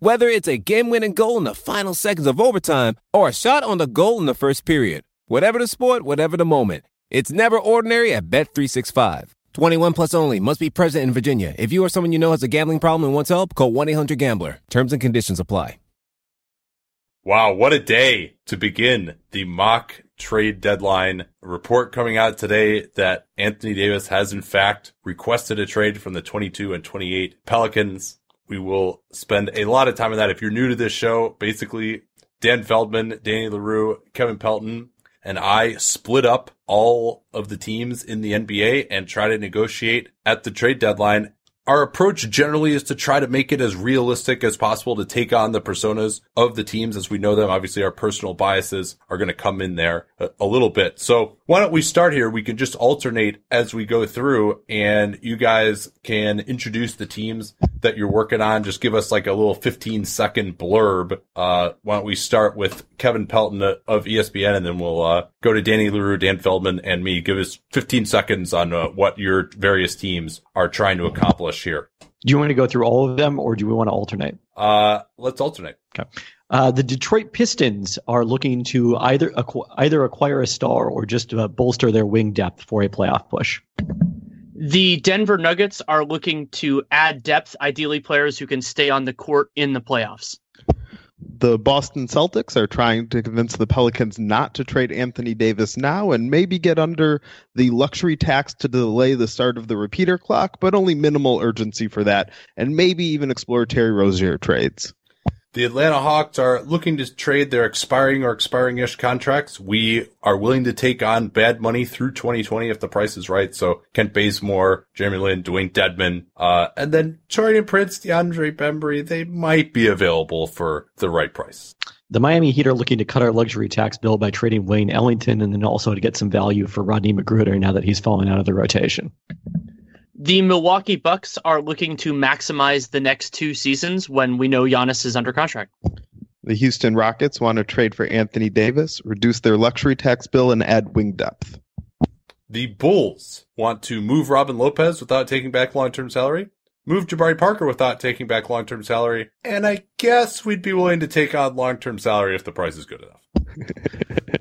Whether it's a game-winning goal in the final seconds of overtime or a shot on the goal in the first period. Whatever the sport, whatever the moment. It's never ordinary at Bet365. 21 plus only. Must be present in Virginia. If you or someone you know has a gambling problem and wants help, call 1-800-GAMBLER. Terms and conditions apply. Wow, what a day to begin the mock trade deadline report coming out today that Anthony Davis has in fact requested a trade from the 22 and 28 Pelicans. We will spend a lot of time on that. If you're new to this show, basically Dan Feldman, Danny Leroux, Kevin Pelton, and I split up all of the teams in the NBA and try to negotiate at the trade deadline our approach generally is to try to make it as realistic as possible to take on the personas of the teams as we know them. Obviously, our personal biases are going to come in there a, a, little bit. So why don't we start here? We can just alternate as we go through and you guys can introduce the teams that you're working on. Just give us like a little 15 second blurb. Uh, why don't we start with Kevin Pelton of ESPN and then we'll, uh, go to Danny Leroux, Dan Feldman and me. Give us 15 seconds on uh, what your various teams are trying to accomplish here. Do you want to go through all of them, or do we want to alternate? Uh, let's alternate. Okay. Uh, the Detroit Pistons are looking to either acqu- either acquire a star or just uh, bolster their wing depth for a playoff push. The Denver Nuggets are looking to add depth, ideally players who can stay on the court in the playoffs the Boston Celtics are trying to convince the Pelicans not to trade Anthony Davis now and maybe get under the luxury tax to delay the start of the repeater clock, but only minimal urgency for that, and maybe even explore Terry Rozier trades. The Atlanta Hawks are looking to trade their expiring or expiring-ish contracts. We are willing to take on bad money through 2020 if the price is right. So Kent Bazemore, Jeremy Lin, Dewayne Dedmon, uh, and then Taurean Prince, DeAndre Bembry, they might be available for the right price. The Miami Heat are looking to cut our luxury tax bill by trading Wayne Ellington and then also to get some value for Rodney McGruder now that he's fallen out of the rotation. The Milwaukee Bucks are looking to maximize the next two seasons when we know Giannis is under contract. The Houston Rockets want to trade for Anthony Davis, reduce their luxury tax bill, and add wing depth. The Bulls want to move Robin Lopez without taking back long term salary, move Jabari Parker without taking back long term salary, and I guess we'd be willing to take on long term salary if the price is good enough.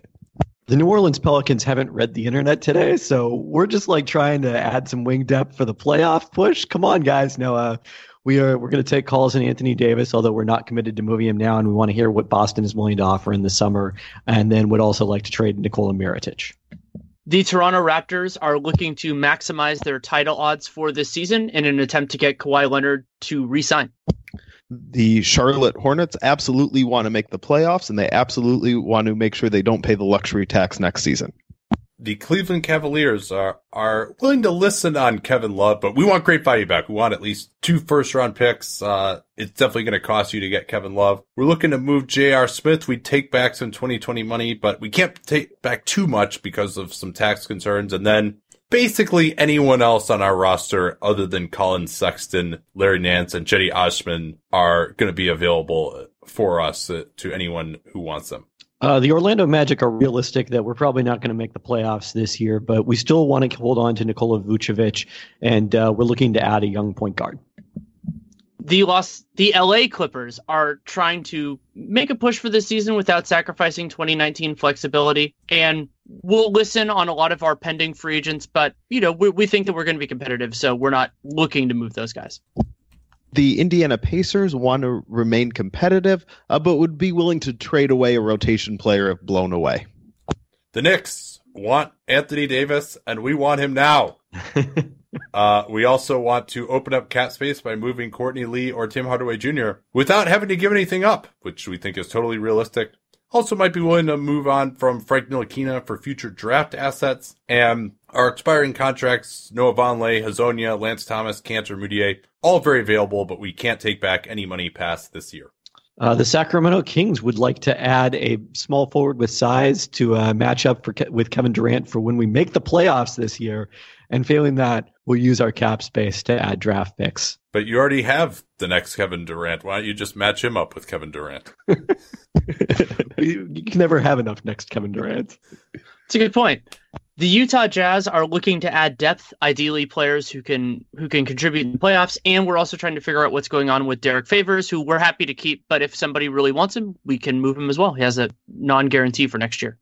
the New Orleans Pelicans haven't read the internet today, so we're just like trying to add some wing depth for the playoff push. Come on, guys. No, uh, we are we're going to take calls on Anthony Davis, although we're not committed to moving him now, and we want to hear what Boston is willing to offer in the summer, and then would also like to trade Nikola Mirotic. The Toronto Raptors are looking to maximize their title odds for this season in an attempt to get Kawhi Leonard to re-sign the Charlotte Hornets absolutely want to make the playoffs and they absolutely want to make sure they don't pay the luxury tax next season. The Cleveland Cavaliers are are willing to listen on Kevin Love, but we want great value back. We want at least two first round picks. Uh, it's definitely going to cost you to get Kevin Love. We're looking to move J.R. Smith. We take back some 2020 money, but we can't take back too much because of some tax concerns. And then basically anyone else on our roster other than Collin Sexton, Larry Nance, and Cedi Osman are going to be available for us uh, to anyone who wants them. Uh, the Orlando Magic are realistic that we're probably not going to make the playoffs this year, but we still want to hold on to Nikola Vucevic, and uh, we're looking to add a young point guard the Los the LA Clippers are trying to make a push for this season without sacrificing 2019 flexibility and we'll listen on a lot of our pending free agents but you know we, we think that we're going to be competitive so we're not looking to move those guys the Indiana Pacers want to remain competitive, uh, but would be willing to trade away a rotation player if blown away. The Knicks want Anthony Davis, and we want him now. Uh, we also want to open up cap space by moving Courtney Lee or Tim Hardaway Jr. without having to give anything up, which we think is totally realistic. Also might be willing to move on from Frank Ntilikina for future draft assets. And our expiring contracts, Noah Vonleh, Hezonja, Lance Thomas, Kanter, Mudiay, all very available, but we can't take back any money past this year. Uh, the Sacramento Kings would like to add a small forward with size to uh, match up for, with Kevin Durant for when we make the playoffs this year. And failing that, we'll use our cap space to add draft picks. But you already have the next Kevin Durant. Why don't you just match him up with Kevin Durant? you can never have enough next Kevin Durant. It's a good point. The Utah Jazz are looking to add depth, ideally players who can who can contribute in the playoffs, and we're also trying to figure out what's going on with Derrick Favors, who we're happy to keep, but if somebody really wants him, we can move him as well. He has a non-guarantee for next year.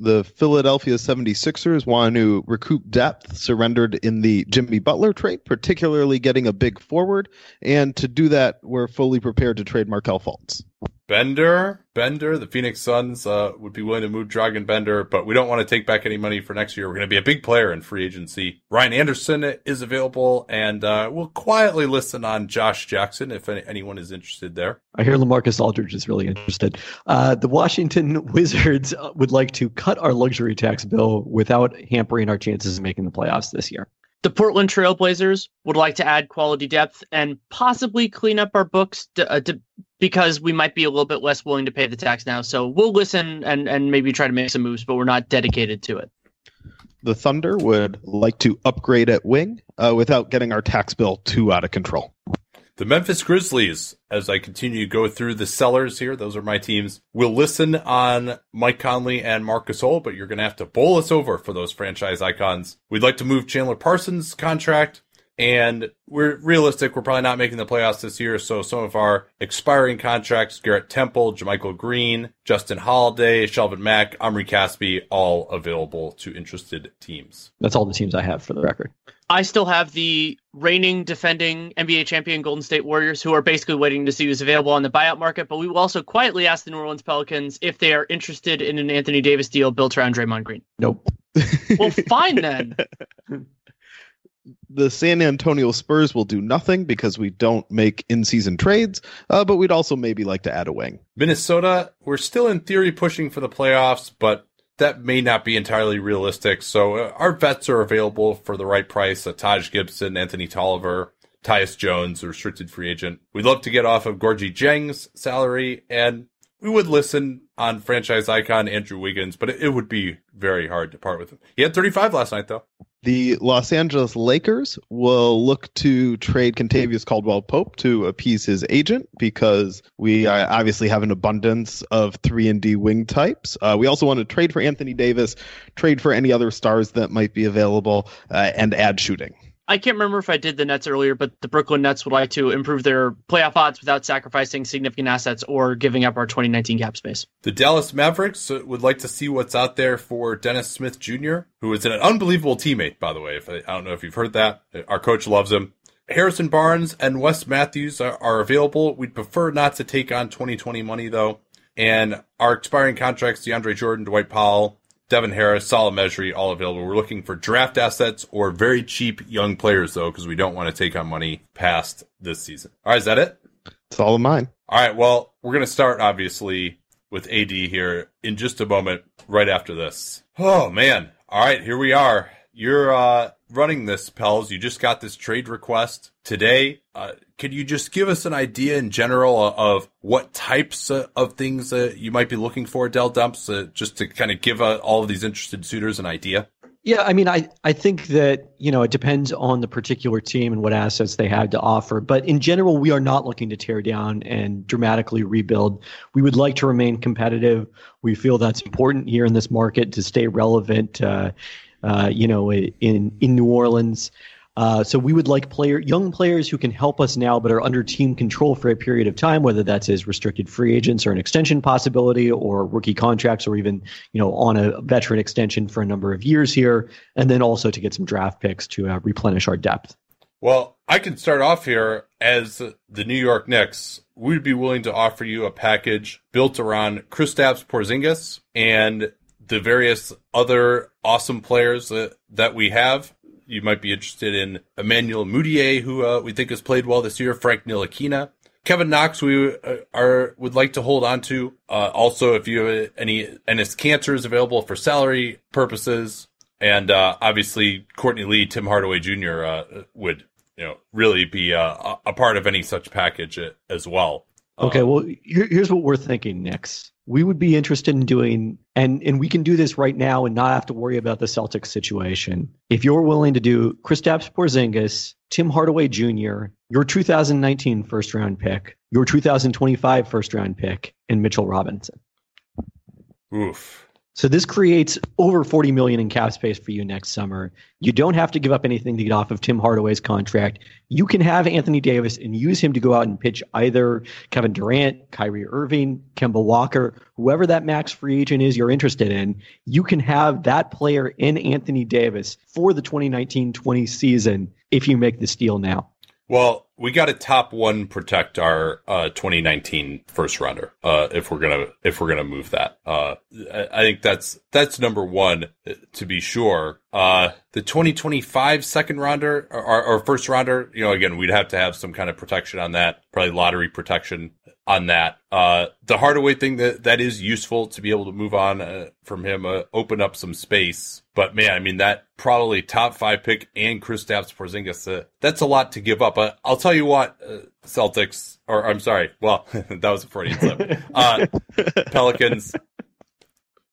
The Philadelphia 76ers want to recoup depth surrendered in the Jimmy Butler trade, particularly getting a big forward, and to do that, we're fully prepared to trade Markelle Fultz. Bender, Bender, the Phoenix Suns uh, would be willing to move Dragan Bender, but we don't want to take back any money for next year. We're going to be a big player in free agency. Ryan Anderson is available, and uh, we'll quietly listen on Josh Jackson if any, anyone is interested there. I hear Lamarcus Aldridge is really interested. Uh, the Washington Wizards would like to cut our luxury tax bill without hampering our chances of making the playoffs this year. The Portland Trailblazers would like to add quality depth and possibly clean up our books to, uh, to, because we might be a little bit less willing to pay the tax now. So we'll listen and, and maybe try to make some moves, but we're not dedicated to it. The Thunder would like to upgrade at wing uh, without getting our tax bill too out of control. The Memphis Grizzlies, as I continue to go through the sellers here, those are my teams, will listen on Mike Conley and Marc Gasol, but you're going to have to bowl us over for those franchise icons. We'd like to move Chandler Parsons' contract, and we're realistic. We're probably not making the playoffs this year. So some of our expiring contracts, Garrett Temple, JaMychal Green, Justin Holiday, Shelvin Mack, Omri Caspi, all available to interested teams. That's all the teams I have for the record. I still have the reigning defending NBA champion Golden State Warriors who are basically waiting to see who's available on the buyout market. But we will also quietly ask the New Orleans Pelicans if they are interested in an Anthony Davis deal built around Draymond Green. Nope. well, fine then. the San Antonio Spurs will do nothing because we don't make in season trades, uh, but we'd also maybe like to add a wing. Minnesota, we're still in theory pushing for the playoffs, but that may not be entirely realistic. So uh, our vets are available for the right price. Uh, Taj Gibson, Anthony Tolliver, Tyus Jones, restricted free agent. We'd love to get off of Gorgui Dieng's salary, and we would listen on franchise icon Andrew Wiggins, but it, it would be very hard to part with him. He had 35 last night, though. The Los Angeles Lakers will look to trade Kentavious Caldwell Pope to appease his agent because we obviously have an abundance of three and D wing types. Uh, we also want to trade for Anthony Davis, trade for any other stars that might be available, uh, and add shooting. I can't remember if I did the Nets earlier, but the Brooklyn Nets would like to improve their playoff odds without sacrificing significant assets or giving up our 2019 cap space. The Dallas Mavericks would like to see what's out there for Dennis Smith Jr., who is an unbelievable teammate, by the way. If I, I don't know if you've heard that. Our coach loves him. Harrison Barnes and Wes Matthews are, are available. We'd prefer not to take on 2020 money, though. And our expiring contracts, DeAndre Jordan, Dwight Powell, Devin Harris, Salah Mejri, all available. We're looking for draft assets or very cheap young players, though, because we don't want to take on money past this season. All right, is that it? It's all of mine. All right, well, we're going to start, obviously, with AD here in just a moment, right after this. Oh, man. All right, here we are. You're uh, running this, Pels. You just got this trade request today. Uh, could you just give us an idea in general of what types of things uh, you might be looking for, Dell Demps, uh, just to kind of give uh, all of these interested suitors an idea? Yeah, I mean, I, I think that, you know, it depends on the particular team and what assets they have to offer. But in general, we are not looking to tear down and dramatically rebuild. We would like to remain competitive. We feel that's important here in this market to stay relevant, uh, uh, you know, in, in New Orleans. Uh, so we would like player, young players who can help us now, but are under team control for a period of time, whether that's as restricted free agents or an extension possibility, or rookie contracts, or even you know on a veteran extension for a number of years here, and then also to get some draft picks to uh, replenish our depth. Well, I can start off here as the New York Knicks. We'd be willing to offer you a package built around Kristaps Porzingis and the various other awesome players that, that we have you might be interested in Emmanuel Mudiay, who uh, we think has played well this year. Frank Ntilikina. Kevin Knox, we uh, are would like to hold on to. Uh, also, if you have any Enes Kanter is available for salary purposes, and uh, obviously Courtney Lee, Tim Hardaway Jr. Uh, would you know really be uh, a part of any such package as well. Okay, well, here, here's what we're thinking, Knicks. We would be interested in doing, and and we can do this right now and not have to worry about the Celtics situation. If you're willing to do Kristaps Porzingis, Tim Hardaway Jr., your 2019 first round pick, your 2025 first round pick, and Mitchell Robinson. oof. So this creates over 40 million in cap space for you next summer. You don't have to give up anything to get off of Tim Hardaway's contract. You can have Anthony Davis and use him to go out and pitch either Kevin Durant, Kyrie Irving, Kemba Walker, whoever that max free agent is you're interested in. You can have that player in Anthony Davis for the 2019-20 season if you make this deal now. Well, we got to top one protect our uh, 2019 first rounder uh, if we're gonna if we're gonna move that. Uh, I, think that's that's number one to be sure. Uh, the 2025 second rounder or, or first rounder, you know, again, we'd have to have some kind of protection on that, probably lottery protection on that. Uh, the Hardaway thing that that is useful to be able to move on uh, from him, uh, open up some space. But man, I mean that probably top five pick and Kristaps Porzingis. Uh, that's a lot to give up. Uh, I'll tell you what, uh, Celtics, or I'm sorry, well that was a Freudian slip. Uh, Pelicans.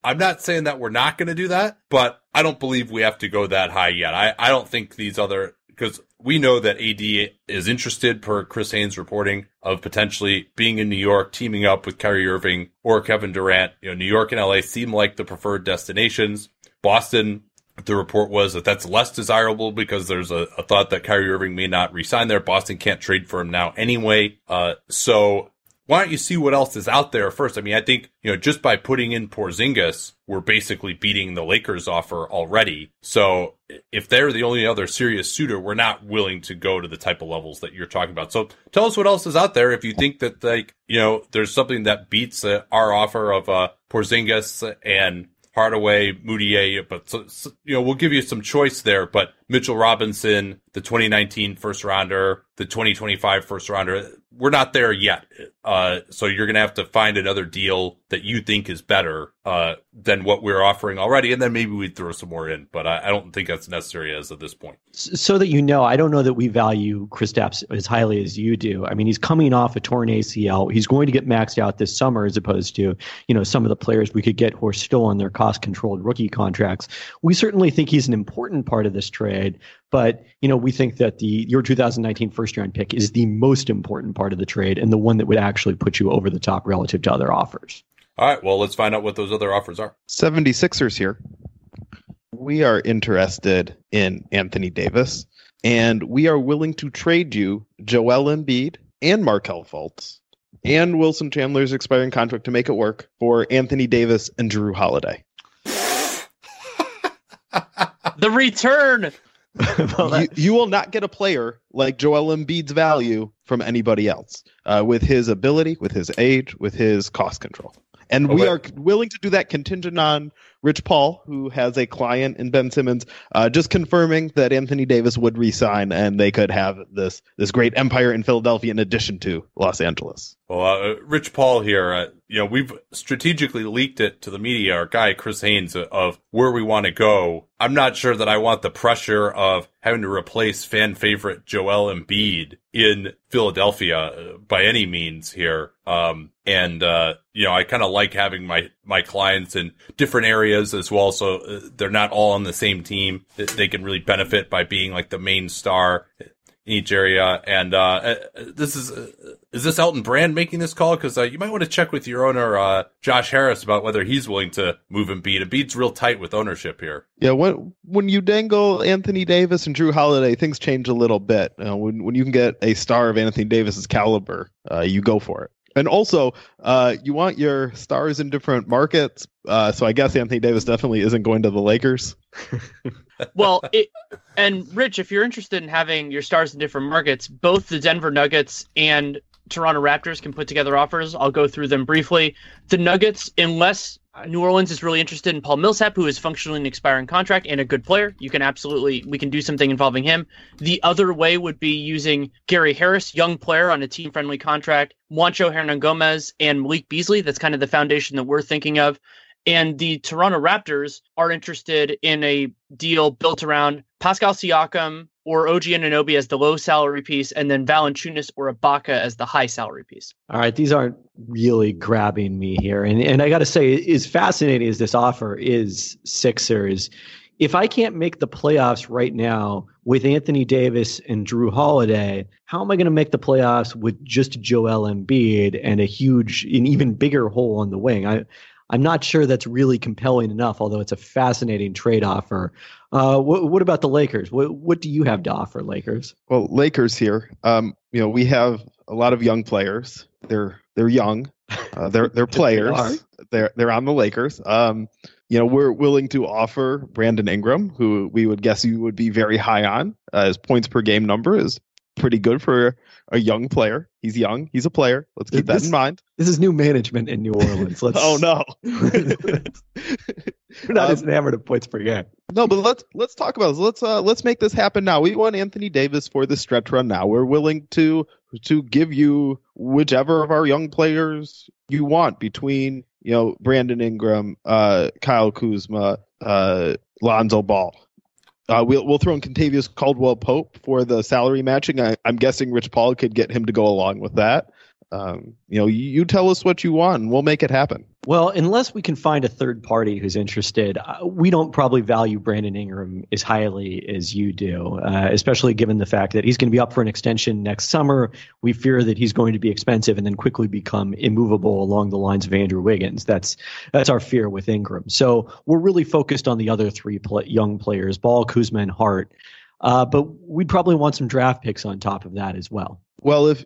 I'm not saying that we're not going to do that, but I don't believe we have to go that high yet. I, I don't think these other because we know that AD is interested, per Chris Haynes reporting, of potentially being in New York, teaming up with Kyrie Irving or Kevin Durant. You know, New York and LA seem like the preferred destinations. Boston, the report was that that's less desirable because there's a, a thought that Kyrie Irving may not resign there. Boston can't trade for him now anyway. Uh, so why don't you see what else is out there first? I mean, I think, you know, just by putting in Porzingis, we're basically beating the Lakers offer already. So if they're the only other serious suitor, we're not willing to go to the type of levels that you're talking about. So tell us what else is out there. If you think that like, you know, there's something that beats uh, our offer of, uh, Porzingis and Hardaway, Mudiay, but so, so, you know, we'll give you some choice there, but Mitchell Robinson, the 2019 first rounder, the 2025 first rounder, we're not there yet. Uh, so you're going to have to find another deal that you think is better, uh, than what we're offering already. And then maybe we'd throw some more in, but I, I don't think that's necessary as of this point. So that you know, I don't know that we value Kristaps as highly as you do. I mean, he's coming off a torn ACL. He's going to get maxed out this summer, as opposed to you know some of the players we could get who are still on their cost-controlled rookie contracts. We certainly think he's an important part of this trade, but you know we think that the your 2019 first-round pick is the most important part of the trade and the one that would actually put you over the top relative to other offers. All right. Well, let's find out what those other offers are. 76ers here. We are interested in Anthony Davis, and we are willing to trade you Joel Embiid and Markelle Fultz and Wilson Chandler's expiring contract to make it work for Anthony Davis and Jrue Holiday. The return. You, you will not get a player like Joel Embiid's value from anybody else uh, with his ability, with his age, with his cost control. And we are willing to do that contingent on Rich Paul, who has a client in Ben Simmons, uh, just confirming that Anthony Davis would resign and they could have this this great empire in Philadelphia in addition to Los Angeles. Well, uh, Rich Paul here, uh, you know, we've strategically leaked it to the media, our guy, Chris Haynes, uh, of where we want to go. I'm not sure that I want the pressure of having to replace fan favorite Joel Embiid in Philadelphia uh, by any means here. Um, and, uh, you know, I kind of like having my, my clients in different areas as well. So uh, they're not all on the same team. They can really benefit by being like the main star in each area. And, uh, uh, this is, uh, is this Elton Brand making this call? Cause, uh, you might want to check with your owner, uh, Josh Harris about whether he's willing to move and Embiid. Embiid's real tight with ownership here. Yeah, when when you dangle Anthony Davis and Jrue Holiday, things change a little bit. When when you can get a star of Anthony Davis's caliber, you go for it. And also, uh, you want your stars in different markets. Uh, so I guess Anthony Davis definitely isn't going to the Lakers. Well, it, and Rich, if you're interested in having your stars in different markets, both the Denver Nuggets and Toronto Raptors can put together offers. I'll go through them briefly. The Nuggets, unless Uh, New Orleans is really interested in Paul Millsap, who is functionally an expiring contract and a good player, you can absolutely we can do something involving him. The other way would be using Gary Harris, young player on a team-friendly contract, Juancho Hernangomez, and Malik Beasley. That's kind of the foundation that we're thinking of. And the Toronto Raptors are interested in a deal built around Pascal Siakam, or OG Anunoby as the low salary piece, and then Valanciunas or Ibaka as the high salary piece. All right, these aren't really grabbing me here, and and I got to say, as fascinating as this offer is, Sixers. If I can't make the playoffs right now with Anthony Davis and Jrue Holiday, how am I going to make the playoffs with just Joel Embiid and a huge, an even bigger hole on the wing? I I'm not sure that's really compelling enough, although it's a fascinating trade offer. Uh, what, what, about the Lakers? What, what do you have to offer, Lakers? Well, Lakers here. Um, you know, we have a lot of young players. They're they're young. Uh, they're they're players. they they're they're on the Lakers. Um, you know, we're willing to offer Brandon Ingram, who we would guess you would be very high on. Uh, his points per game number is pretty good for a young player. He's young. He's a player. Let's keep this, that in mind. This is new management in New Orleans. Let's, oh no, we're not um, as enamored of points per game. No, but let's let's talk about this. Let's uh let's make this happen now. We want Anthony Davis for the stretch run now. We're willing to to give you whichever of our young players you want between you know Brandon Ingram, uh, Kyle Kuzma, uh, Lonzo Ball. Uh, we'll we'll throw in Kentavious Caldwell Pope for the salary matching. I, am guessing Rich Paul could get him to go along with that. Um, you know, you, you, tell us what you want, and we'll make it happen. Well, unless we can find a third party who's interested, uh, we don't probably value Brandon Ingram as highly as you do, uh, especially given the fact that he's going to be up for an extension next summer. We fear that he's going to be expensive and then quickly become immovable along the lines of Andrew Wiggins. That's that's our fear with Ingram. So we're really focused on the other three young players, Ball, Kuzma, and Hart. Uh, but we'd probably want some draft picks on top of that as well. Well, if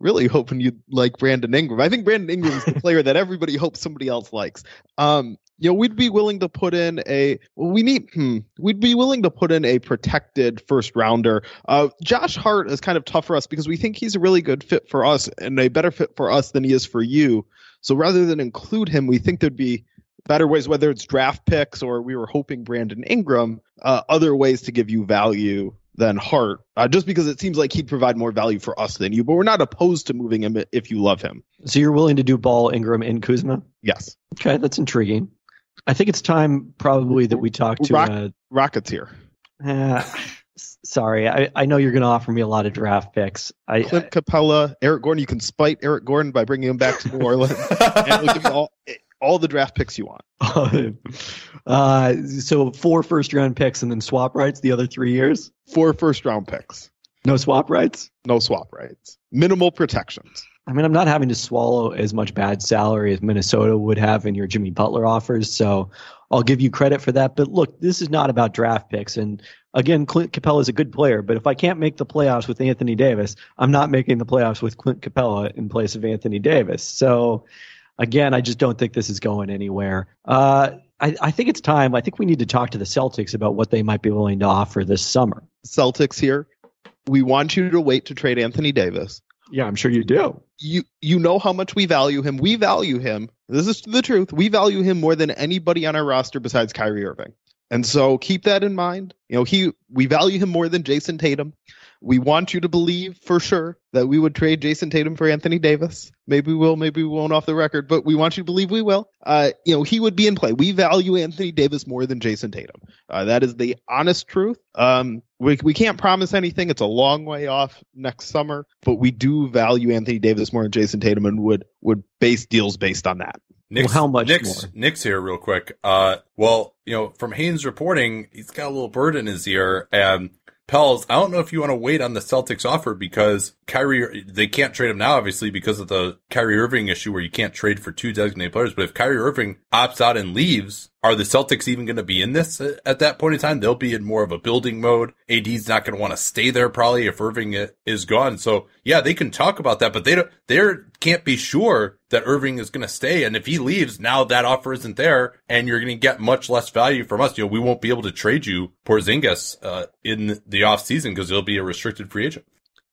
really hoping you'd like Brandon Ingram. I think Brandon Ingram is the player that everybody hopes somebody else likes. Um, you know, we'd be willing to put in a well, we need hmm, we'd be willing to put in a protected first rounder. Uh, Josh Hart is kind of tough for us because we think he's a really good fit for us and a better fit for us than he is for you. So rather than include him, we think there'd be better ways, whether it's draft picks or we were hoping Brandon Ingram, uh, other ways to give you value than Hart, uh, just because it seems like he'd provide more value for us than you. But we're not opposed to moving him if you love him. So you're willing to do Ball, Ingram, and Kuzma? Yes. Okay, that's intriguing. I think it's time probably that we talk to Rock, uh, Rockets here. Uh, sorry, I, I know you're going to offer me a lot of draft picks. I, Clint Capela, Eric Gordon. You can spite Eric Gordon by bringing him back to New Orleans, and we'll give you all all the draft picks you want. uh, so four first round picks and then swap rights the other three years. Four first round picks. No swap rights. No swap rights. Minimal protections. I mean, I'm not having to swallow as much bad salary as Minnesota would have in your Jimmy Butler offers, so I'll give you credit for that. But look, this is not about draft picks. And again, Clint Capela is a good player, but if I can't make the playoffs with Anthony Davis, I'm not making the playoffs with Clint Capela in place of Anthony Davis. So again, I just don't think this is going anywhere. Uh, I, I, think it's time. I think we need to talk to the Celtics about what they might be willing to offer this summer. Celtics here. We want you to wait to trade Anthony Davis. Yeah, I'm sure you do. You you know how much we value him. We value him. This is the truth. We value him more than anybody on our roster besides Kyrie Irving. And so keep that in mind. You know, he we value him more than Jayson Tatum. We want you to believe for sure that we would trade Jayson Tatum for Anthony Davis. Maybe we will, maybe we won't off the record, but we want you to believe we will. Uh, you know, he would be in play. We value Anthony Davis more than Jayson Tatum. Uh, that is the honest truth. Um, we, we can't promise anything. It's a long way off next summer, but we do value Anthony Davis more than Jayson Tatum and would, would base deals based on that. Knicks, well, how much Knicks, more? Knicks here real quick. Uh, well, you know, from Haynes reporting, he's got a little bird in his ear and Pels, I don't know if you want to wait on the Celtics offer because Kyrie, they can't trade him now, obviously, because of the Kyrie Irving issue where you can't trade for two designated players. But if Kyrie Irving opts out and leaves, are the Celtics even going to be in this at that point in time? They'll be in more of a building mode. AD's not going to want to stay there probably if Irving is gone. So yeah, they can talk about that, but they don't, they can't be sure that Irving is going to stay. And if he leaves, now that offer isn't there and you're going to get much less value from us. You know, we won't be able to trade you Porzingis, uh, in the off season because he'll be a restricted free agent.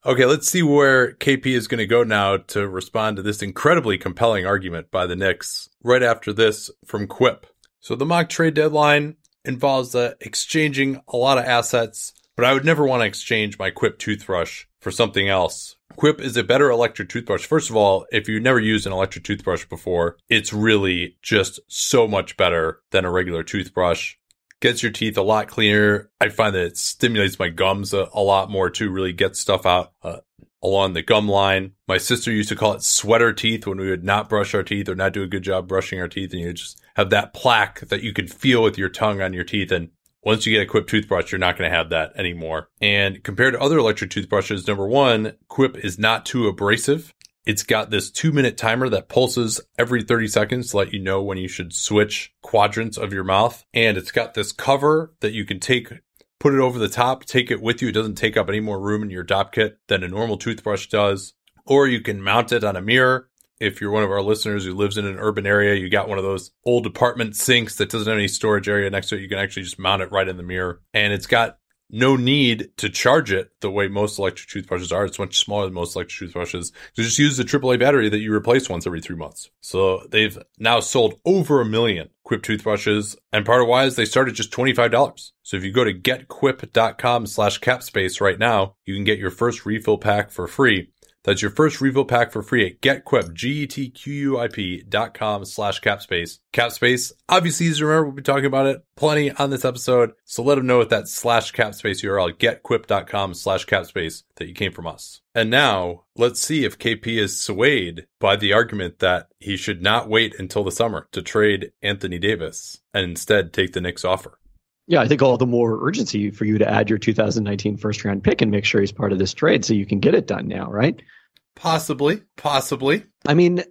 Okay, let's see where KP is going to go now to respond to this incredibly compelling argument by the Knicks right after this from Quip. So the mock trade deadline involves uh, exchanging a lot of assets, but I would never want to exchange my Quip toothbrush for something else. Quip is a better electric toothbrush. First of all, if you've never used an electric toothbrush before, it's really just so much better than a regular toothbrush. gets your teeth a lot cleaner. I find that it stimulates my gums a, a lot more too, really gets stuff out. Uh, along the gum line. My sister used to call it sweater teeth when we would not brush our teeth or not do a good job brushing our teeth and you just have that plaque that you can feel with your tongue on your teeth and once you get a Quip toothbrush, you're not going to have that anymore. And compared to other electric toothbrushes, number one, Quip is not too abrasive. It's got this two minute timer that pulses every 30 seconds to let you know when you should switch quadrants of your mouth. And it's got this cover that you can take, put it over the top, take it with you. It doesn't take up any more room in your dop kit than a normal toothbrush does. Or you can mount it on a mirror if you're one of our listeners who lives in an urban area, you got one of those old apartment sinks that doesn't have any storage area next to it. You can actually just mount it right in the mirror. And it's got no need to charge it the way most electric toothbrushes are. It's much smaller than most electric toothbrushes. You just use the AAA battery that you replace once every three months. So they've now sold over a million Quip toothbrushes. And part of why is they start at just $25. So if you go to getquip.com slash capspace right now, you can get your first refill pack for free. That's your first refill pack for free at getquip, G-E-T-Q-U-I-P dot com slash capspace. Capspace, obviously easy remember. We'll be talking about it plenty on this episode. So let them know with that slash capspace URL, getquip.com slash capspace that you came from us. And now let's see if KP is swayed by the argument that he should not wait until the summer to trade Anthony Davis and instead take the Knicks offer. Yeah, I think all the more urgency for you to add your 2019 first round pick and make sure he's part of this trade so you can get it done now, right? Possibly, possibly. I mean,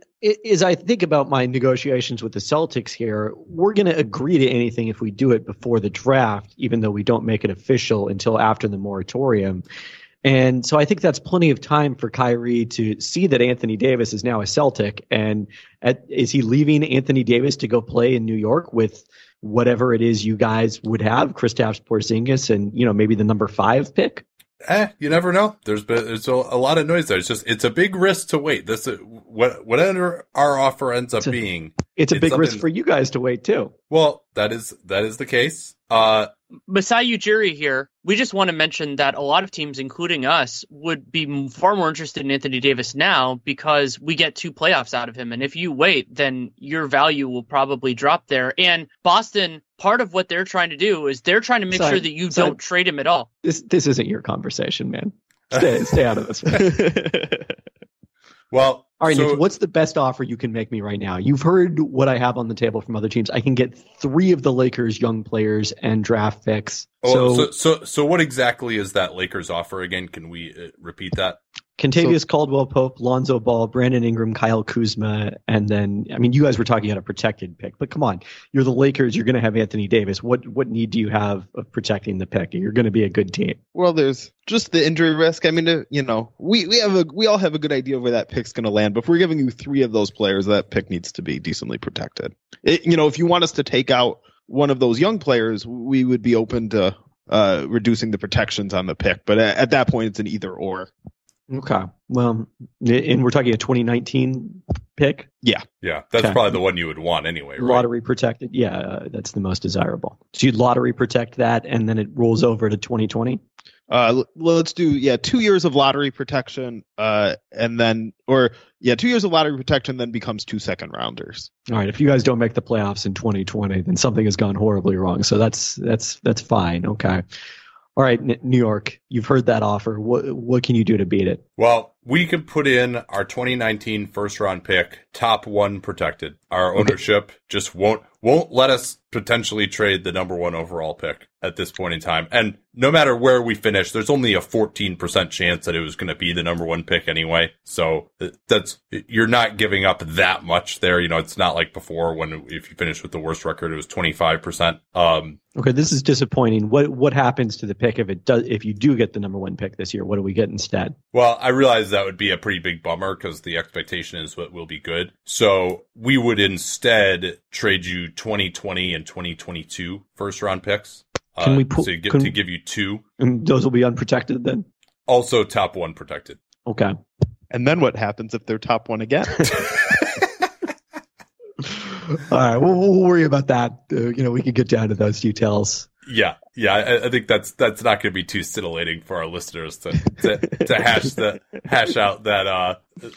as I think about my negotiations with the Celtics here, we're going to agree to anything if we do it before the draft, even though we don't make it official until after the moratorium. And so I think that's plenty of time for Kyrie to see that Anthony Davis is now a Celtic. And at, is he leaving Anthony Davis to go play in New York with whatever it is you guys would have, Kristaps Porzingis, and you know maybe the number five pick? Eh, you never know. There's been there's a, a, lot of noise there. It's just it's a big risk to wait. This what whatever our offer ends up it's a, being. It's a it's big risk for you guys to wait too. Well, that is that is the case. Uh, Masai Ujiri here. We just want to mention that a lot of teams, including us, would be far more interested in Anthony Davis now because we get two playoffs out of him. And if you wait, then your value will probably drop there. And Boston, part of what they're trying to do is they're trying to make sure that you don't trade him at all. This this isn't your conversation, man. Stay stay out of this. well, all right, so, Nick, what's the best offer you can make me right now? You've heard what I have on the table from other teams. I can get three of the Lakers' young players and draft picks. Oh, so, so, so, so what exactly is that Lakers offer again? Can we uh, repeat that? Kentavious so, Caldwell Pope, Lonzo Ball, Brandon Ingram, Kyle Kuzma, and then I mean you guys were talking about a protected pick, but come on, you're the Lakers. You're going to have Anthony Davis. What what need do you have of protecting the pick? You're going to be a good team. Well, there's just the injury risk. I mean, uh, you know, we we have a we all have a good idea of where that pick's going to land. But if we're giving you three of those players, that pick needs to be decently protected. It, you know, if you want us to take out one of those young players, we would be open to uh, reducing the protections on the pick. But at, at that point, it's an either or. Okay. Well, and we're talking a 2019 pick. Yeah. Yeah. That's okay. probably the one you would want anyway. Right? Lottery protected. Yeah. Uh, that's the most desirable. So you'd lottery protect that and then it rolls over to 2020? Uh, let's do yeah two years of lottery protection, uh, and then or yeah two years of lottery protection, then becomes two second rounders. All right, if you guys don't make the playoffs in 2020, then something has gone horribly wrong. So that's that's that's fine. Okay. All right, New York, you've heard that offer. What what can you do to beat it? Well, we can put in our 2019 first round pick, top one protected. Our ownership okay. just won't won't let us potentially trade the number one overall pick at this point in time. And no matter where we finish, there's only a 14% chance that it was going to be the number one pick anyway. So that's, you're not giving up that much there. You know, it's not like before when if you finish with the worst record, it was 25%. Um, okay. This is disappointing. What, what happens to the pick if it does, if you do get the number one pick this year? What do we get instead? Well, I realize that would be a pretty big bummer because the expectation is what will be good. So we would instead trade you 2020 and 2022 first round picks. Can uh, we put, so get, can, to give you two? And those will be unprotected then? Also top one protected. Okay. And then what happens if they're top one again? All right, we'll, we'll worry about that. Uh, you know, we can get down to those details. Yeah, yeah, I, I think that's that's not going to be too scintillating for our listeners to to, to hash the hash out that uh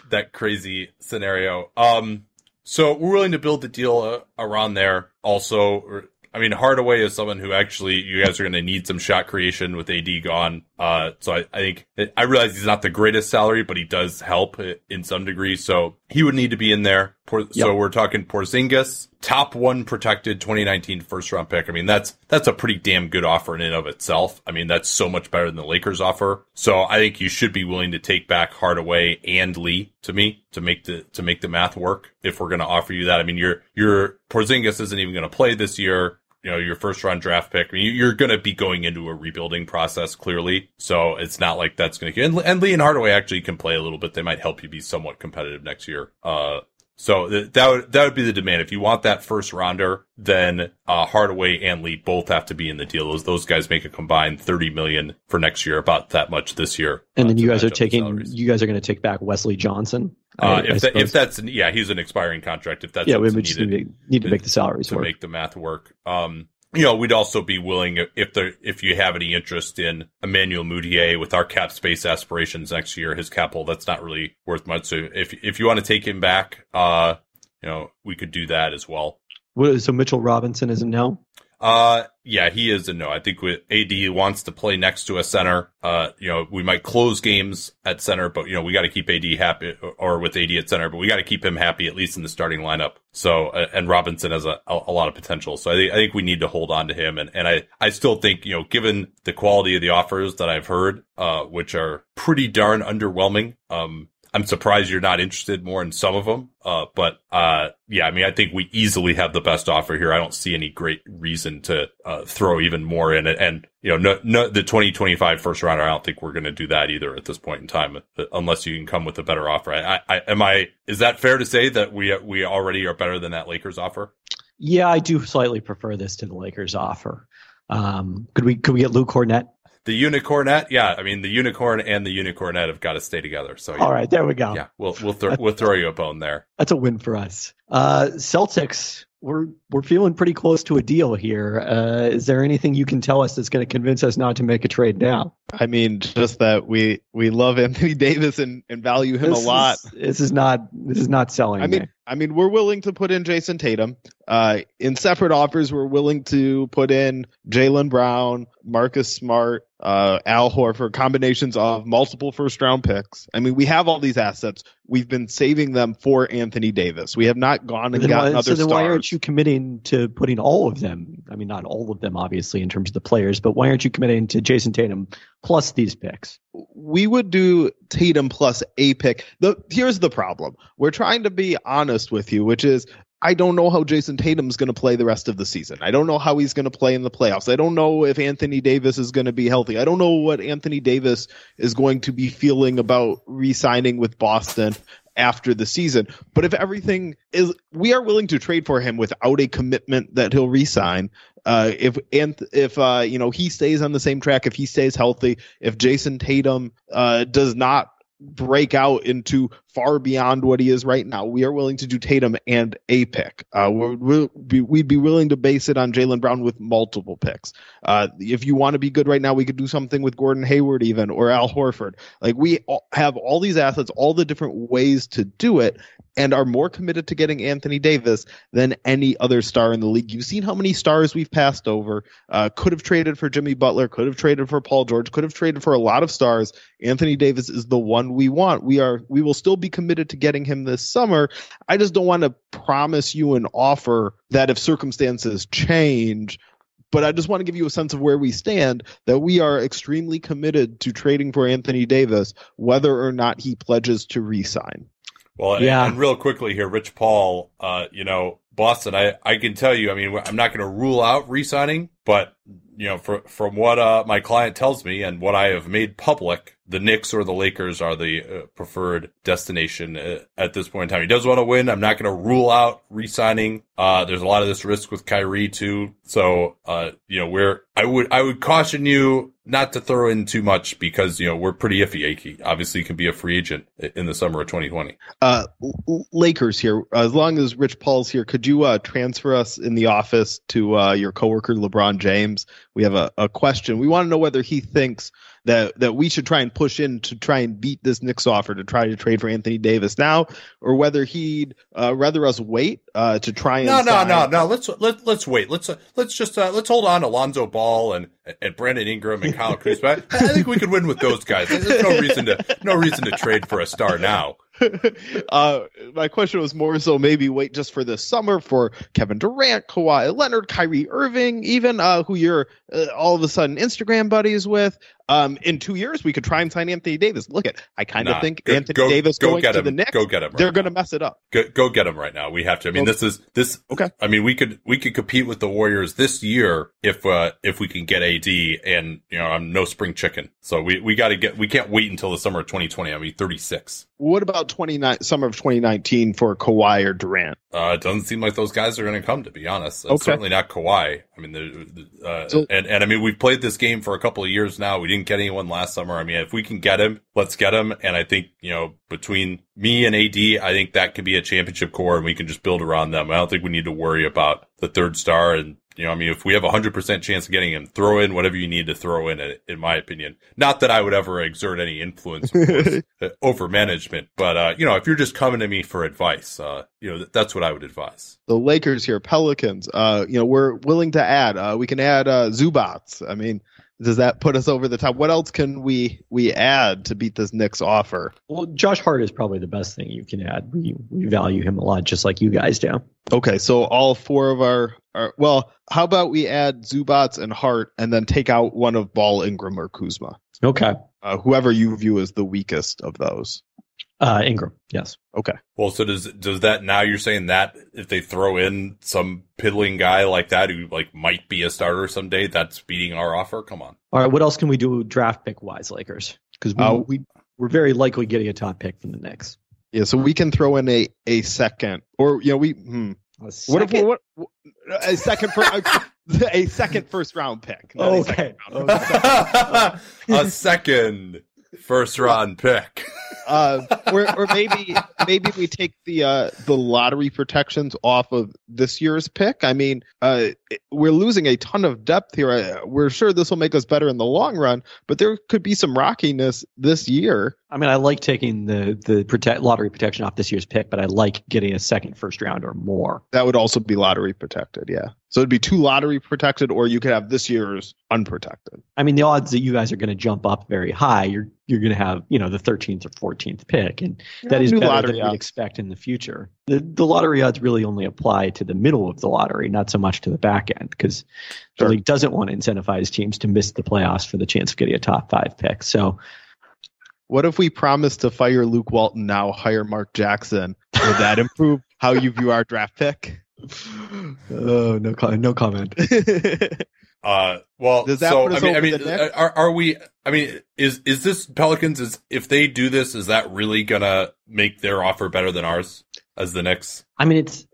that crazy scenario. Um, so we're willing to build the deal uh, around there. Also, I mean, Hardaway is someone who actually you guys are going to need some shot creation with AD gone. Uh, so I, I think I realize he's not the greatest salary, but he does help in some degree. So he would need to be in there. So yep. we're talking Porzingis, top one protected 2019 first round pick. I mean, that's that's a pretty damn good offer in and of itself. I mean, that's so much better than the Lakers offer. So I think you should be willing to take back Hardaway and Lee to me to make the to make the math work. If we're going to offer you that, I mean, your your Porzingis isn't even going to play this year you know, your first round draft pick. I mean, you're going to be going into a rebuilding process clearly. So it's not like that's going to and, and Lee and Hardaway actually can play a little bit. They might help you be somewhat competitive next year. Uh, so th- that would, that would be the demand. If you want that first rounder, then, uh, Hardaway and Lee both have to be in the deal. Those, those guys make a combined 30 million for next year, about that much this year. And uh, then you guys are taking, you guys are going to take back Wesley Johnson. Uh, if, that, if that's yeah, he's an expiring contract. If that's yeah, we just need to, need to make the salaries to work. make the math work. Um, you know, we'd also be willing if there if you have any interest in Emmanuel Mudiay with our cap space aspirations next year, his capital that's not really worth much. So if if you want to take him back, uh, you know, we could do that as well. So Mitchell Robinson is a no. Uh, yeah, he is a no. I think with AD wants to play next to a center. Uh, you know, we might close games at center, but you know, we got to keep AD happy or with AD at center, but we got to keep him happy at least in the starting lineup. So, uh, and Robinson has a, a, a, lot of potential. So I think, I think we need to hold on to him. And, and I, I still think, you know, given the quality of the offers that I've heard, uh, which are pretty darn underwhelming, um, I'm surprised you're not interested more in some of them. Uh, but, uh, yeah, I mean, I think we easily have the best offer here. I don't see any great reason to, uh, throw even more in it. And, you know, no, no, the 2025 first rounder, I don't think we're going to do that either at this point in time, uh, unless you can come with a better offer. I, I, am I, is that fair to say that we, we already are better than that Lakers offer? Yeah, I do slightly prefer this to the Lakers offer. Um, could we, could we get Luke Kornet? The unicornet, yeah. I mean, the unicorn and the unicornet have got to stay together. So, yeah. all right, there we go. Yeah, we'll we'll we'll throw you a bone there. That's a win for us. Uh, Celtics we're we're feeling pretty close to a deal here. Uh, is there anything you can tell us that's going to convince us not to make a trade now? I mean, just that we we love Anthony Davis and, and value him this a lot. Is, this is not this is not selling. I mean, me. I mean, we're willing to put in Jayson Tatum. Uh, in separate offers, we're willing to put in Jaylen Brown, Marcus Smart, uh, Al Horford, combinations of multiple first round picks. I mean, we have all these assets. We've been saving them for Anthony Davis. We have not gone and gotten why, other so then stars. Why aren't you committing to putting all of them? I mean, not all of them, obviously, in terms of the players, but why aren't you committing to Jayson Tatum plus these picks? We would do Tatum plus a pick. The here's the problem. We're trying to be honest with you, which is I don't know how Jayson Tatum's going to play the rest of the season. I don't know how he's going to play in the playoffs. I don't know if Anthony Davis is going to be healthy. I don't know what Anthony Davis is going to be feeling about re-signing with Boston after the season. But if everything is, we are willing to trade for him without a commitment that he'll resign. Uh, if and if uh, you know he stays on the same track, if he stays healthy, if Jayson Tatum uh, does not break out into far beyond what he is right now. We are willing to do Tatum and a pick. Uh, we we'd be willing to base it on Jaylen Brown with multiple picks. Uh, if you want to be good right now, we could do something with Gordon Hayward even or Al Horford. Like we have all these assets, all the different ways to do it, and are more committed to getting Anthony Davis than any other star in the league. You've seen how many stars we've passed over. Uh, could have traded for Jimmy Butler, could have traded for Paul George, could have traded for a lot of stars. Anthony Davis is the one we want. We are we will still be committed to getting him this summer. I just don't want to promise you an offer that if circumstances change, but I just want to give you a sense of where we stand that we are extremely committed to trading for Anthony Davis, whether or not he pledges to resign. Well, yeah. and, and real quickly here, Rich Paul, uh, you know, Boston, I, I can tell you, I mean, I'm not going to rule out resigning, but you know, for, from what uh, my client tells me and what I have made public, the Knicks or the Lakers are the uh, preferred destination uh, at this point in time. He does want to win. I'm not going to rule out re-signing. Uh, there's a lot of this risk with Kyrie too. So, uh, you know, we're, I would, I would caution you not to throw in too much because, you know, we're pretty iffy. He obviously can be a free agent in the summer of 2020. Uh, Lakers here. As long as Rich Paul's here, could you, transfer us in the office to, your coworker, LeBron James? We have a, a question. We want to know whether he thinks that that we should try and push in to try and beat this Knicks offer to try to trade for Anthony Davis now, or whether he'd uh, rather us wait uh, to try and no, no, sign- no, no. Let's let let's wait. Let's uh, let's just uh, let's hold on to Lonzo Ball and and Brandon Ingram and Kyle Kuzma. I, I think we could win with those guys. There's no reason to no reason to trade for a star now. uh, my question was more so maybe wait just for this summer for Kevin Durant, Kawhi Leonard, Kyrie Irving, even uh, who you're uh, all of a sudden Instagram buddies with. Um, in two years, we could try and sign Anthony Davis. Look at, I kind of Nah, think go- Anthony go- Davis go going get to him. the Knicks, Go get him right they're going to mess it up. Go, go get him right now. We have to. I mean, this is this. Okay. I mean, we could we could compete with the Warriors this year if uh if we can get AD and you know I'm no spring chicken. So we we got to get. We can't wait until the summer of 2020. I mean, 36. What about 29 summer of 2019 for Kawhi or Durant? Uh, it doesn't seem like those guys are going to come. To be honest, Okay. certainly not Kawhi. I mean, uh, So- and and I mean, we've played this game for a couple of years now. We didn't get anyone last summer. I mean, if we can get him, let's get him. And I think you know, between me and AD, I think that could be a championship core, and we can just build around them. I don't think we need to worry about the third star. And you know, I mean, if we have a hundred percent chance of getting him, throw in whatever you need to throw in. In my opinion, not that I would ever exert any influence course, uh, over management, but uh, you know, if you're just coming to me for advice, uh, you know, th- that's what I would advise. the Lakers here, Pelicans. Uh, you know, we're willing to add. Uh, we can add uh, Zubac. I mean, does that put us over the top? What else can we we add to beat this Knicks offer? Well, Josh Hart is probably the best thing you can add. We, we value him a lot, just like you guys do. Okay, so all four of our, our well, how about we add Zubac and Hart, and then take out one of Ball, Ingram, or Kuzma, Okay. uh, whoever you view as the weakest of those. Uh, Ingram, yes. Okay. Well, so does does that now you're saying that if they throw in some piddling guy like that who like might be a starter someday, that's beating our offer? Come on. All right. What else can we do draft pick wise, Lakers? Because we, Uh, we we're very likely getting a top pick from the Knicks. Yeah, so we can throw in a a second, or you know, we hmm, what if what, what a second for a, a second first round pick? not a second round. okay. a second first round pick. Uh, or, or maybe maybe we take the uh, the lottery protections off of this year's pick. I mean, uh, we're losing a ton of depth here. Uh, We're sure this will make us better in the long run, but there could be some rockiness this year. I mean, I like taking the the protect, lottery protection off this year's pick, but I like getting a second first round or more. That would also be lottery protected. Yeah, so it'd be two lottery protected, or you could have this year's unprotected. I mean, the odds that you guys are going to jump up very high, you're you're going to have you know the 13th or 14th pick, and that is better than we'd expect in the future. The the lottery odds really only apply to the middle of the lottery, not so much to the back end, because Sure. the league doesn't want to incentivize teams to miss the playoffs for the chance of getting a top five pick. So What if we promise to fire Luke Walton now, hire Mark Jackson? Would that improve how you view our draft pick? Oh no, no comment. Uh, well, Does that so put us I mean, I mean, the are are we? I mean, is is this Pelicans? Is if they do this, is that really gonna make their offer better than ours as the Knicks? I mean, it's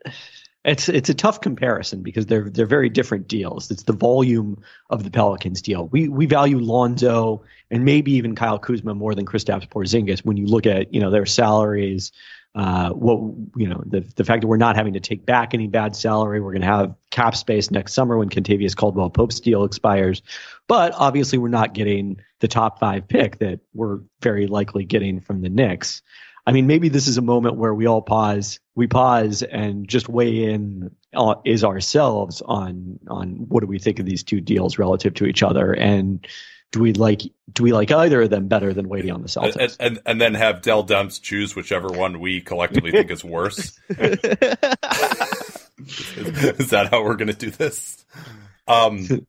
it's it's a tough comparison because they're they're very different deals. It's the volume of the Pelicans deal. We we value Lonzo and maybe even Kyle Kuzma more than Kristaps Porzingis when you look at you know their salaries. Uh, what you know the the fact that we're not having to take back any bad salary, we're going to have cap space next summer when Kentavious Caldwell Pope's deal expires, but obviously we're not getting the top five pick that we're very likely getting from the Knicks. I mean, maybe this is a moment where we all pause, we pause and just weigh in uh, is ourselves on on what do we think of these two deals relative to each other, and do we like do we like either of them better than waiting on the And, Celtics? and and then have Dell Demps choose whichever one we collectively think is worse. is that how we're going to do this? Um,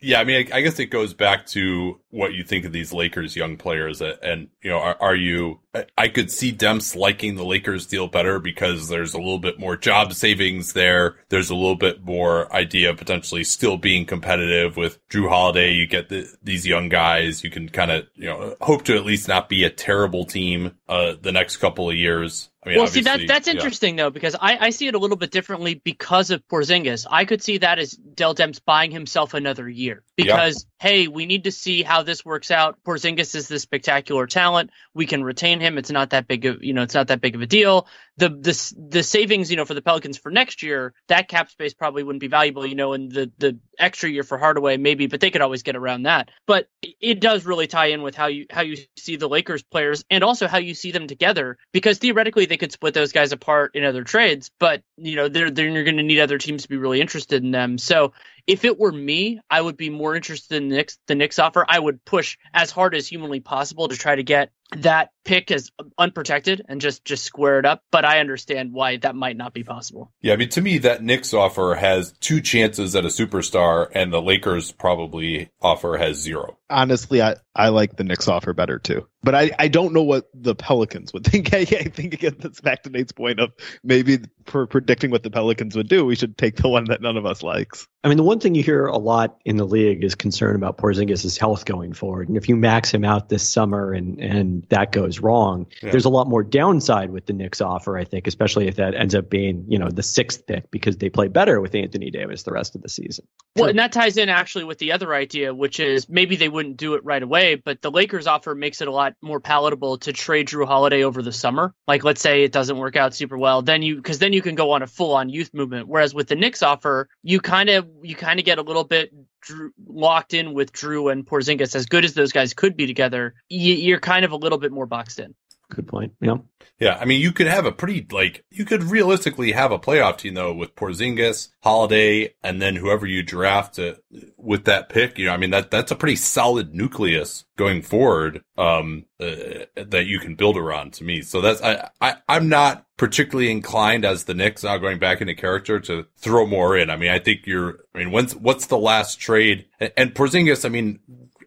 yeah, I mean, I, I guess it goes back to what you think of these Lakers young players, and, and you know, are, are you? I- could see Demps liking the Lakers deal better because there's a little bit more job savings there. There's a little bit more idea of potentially still being competitive with Jrue Holiday. You get the, these young guys. You can kind of you know hope to at least not be a terrible team uh, the next couple of years. I mean, well, see that that's yeah. interesting though because I, I see it a little bit differently because of Porzingis. I could see that as Dell Demps buying himself another year because hey, we need to see how this works out. Porzingis is this spectacular talent. We can retain him. It's not that big of you know, it's not that big of a deal. The the the savings, you know, for the Pelicans for next year, that cap space probably wouldn't be valuable, you know, and the the extra year for Hardaway maybe, but they could always get around that. But it does really tie in with how you how you see the Lakers players and also how you see them together because theoretically they could split those guys apart in other trades, but you know, they're then you're going to need other teams to be really interested in them. So if it were me, I would be more interested in the Knicks, the Knicks offer. I would push as hard as humanly possible to try to get that pick is unprotected and just just square it up. But I understand why that might not be possible. Yeah, I mean, to me, that Knicks offer has two chances at a superstar, and the Lakers probably offer has zero. Honestly, I, I like the Knicks offer better too. But I, I don't know what the Pelicans would think. I, I think again, that's back to Nate's point of maybe for predicting what the Pelicans would do, we should take the one that none of us likes. I mean, the one thing you hear a lot in the league is concern about Porzingis' health going forward. And if you max him out this summer and, and that goes wrong, yeah. there's a lot more downside with the Knicks offer, I think, especially if that ends up being, you know, the sixth pick because they play better with Anthony Davis the rest of the season. Well, and that ties in actually with the other idea, which is maybe they wouldn't do it right away, but the Lakers offer makes it a lot more palatable to trade Jrue Holiday over the summer. Like, let's say it doesn't work out super well, then you, because then you can go on a full on youth movement. Whereas with the Knicks offer, you kind of, you kind of get a little bit Jrue, locked in with Jrue and Porzingis, as good as those guys could be together, you, are kind of a little bit more boxed in. Good point. Yeah. Yeah. I mean, you could have a pretty, like, you could realistically have a playoff team, though, with Porzingis, Holiday, and then whoever you draft to, with that pick. You know, I mean, that, that's a pretty solid nucleus going forward, um, uh, that you can build around to me. So that's, I, I, I'm not particularly inclined as the Knicks now going back into character to throw more in. I mean, I think you're, I mean, when's, what's the last trade? And, and Porzingis, I mean,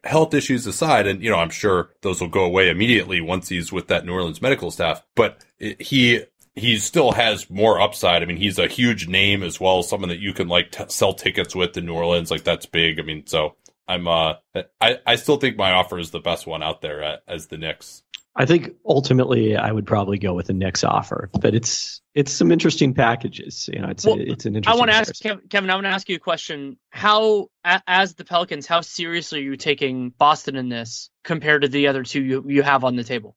health issues aside, and you know, I'm sure those will go away immediately once he's with that New Orleans medical staff. But he he still has more upside. I mean, he's a huge name as well, someone that you can like t- sell tickets with in New Orleans. Like that's big. I mean, so I'm uh, I I still think my offer is the best one out there at, as the Knicks. I think ultimately I would probably go with the Knicks offer, but it's it's some interesting packages. You know, it's well, it's an interesting. I want to ask Kevin. I want to ask you a question. How, as the Pelicans, how seriously are you taking Boston in this compared to the other two you you have on the table?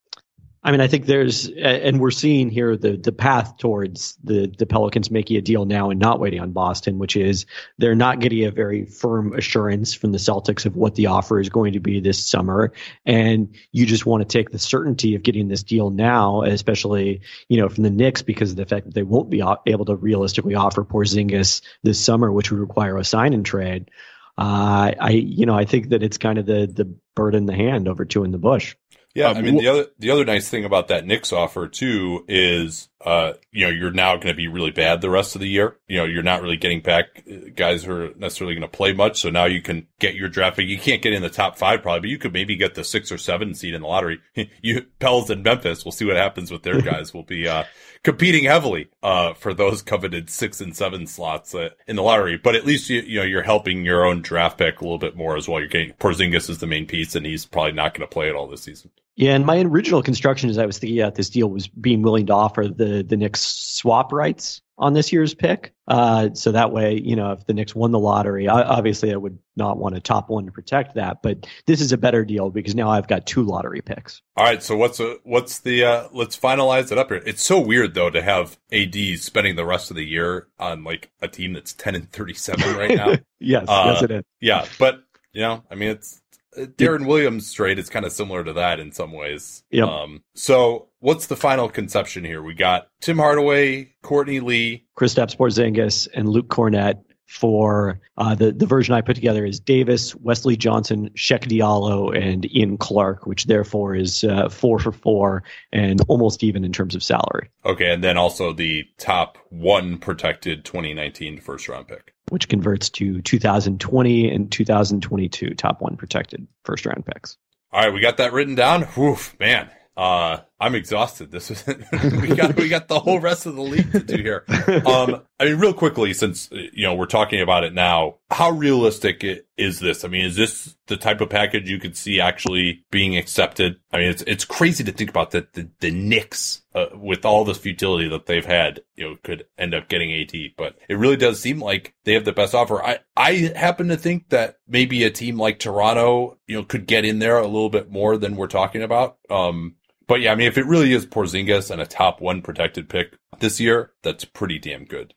I mean, I think there's, and we're seeing here the the path towards the the Pelicans making a deal now and not waiting on Boston, which is they're not getting a very firm assurance from the Celtics of what the offer is going to be this summer, and you just want to take the certainty of getting this deal now, especially you know from the Knicks because of the fact that they won't be able to realistically offer Porzingis this summer, which would require a sign and trade. Uh, I you know I think that it's kind of the the bird in the hand over two in the bush. Yeah, um, I mean the other the other nice thing about that Knicks offer too is uh you know you're now going to be really bad the rest of the year. You know you're not really getting back uh, guys who are necessarily going to play much. So now you can get your draft pick. You can't get in the top five probably, but you could maybe get the six or seven seed in the lottery. you Pels and Memphis. We'll see what happens with their guys. will be uh competing heavily uh for those coveted six and seven slots uh, in the lottery. But at least you you know you're helping your own draft pick a little bit more as well. You're getting Porzingis is the main piece, and he's probably not going to play it all this season. Yeah, and my original construction as I was thinking about this deal was being willing to offer the the Knicks swap rights on this year's pick. Uh, so that way, you know, if the Knicks won the lottery, I, obviously I would not want a top one to protect that. But this is a better deal because now I've got two lottery picks. All right. So what's a, what's the uh, let's finalize it up here. It's so weird though to have AD spending the rest of the year on like a team that's ten and thirty seven right now. yes, uh, yes it is. Yeah, but you know, I mean, it's Deron Williams trade is kind of similar to that in some ways. Yeah. Um, so what's the final conception here? We got Tim Hardaway, Courtney Lee, Kristaps Porzingis, and Luke Kornet for uh, the the version I put together is Davis, Wesley Johnson, Cheick Diallo, and Ian Clark, which therefore is uh, four for four and almost even in terms of salary. Okay, and then also the top one protected 2019 first round pick which converts to 2020 and 2022 top one protected first round picks. All right, we got that written down. Whew, man. Uh, I'm exhausted. This is we got we got the whole rest of the league to do here. Um, I mean, real quickly, since you know we're talking about it now, how realistic is this? I mean, is this the type of package you could see actually being accepted? I mean, it's it's crazy to think about that the, the Knicks uh, with all this futility that they've had, you know, could end up getting AD, but it really does seem like they have the best offer. I I happen to think that maybe a team like Toronto, you know, could get in there a little bit more than we're talking about. Um, but yeah, I mean, if it really is Porzingis and a top one protected pick this year, that's pretty damn good.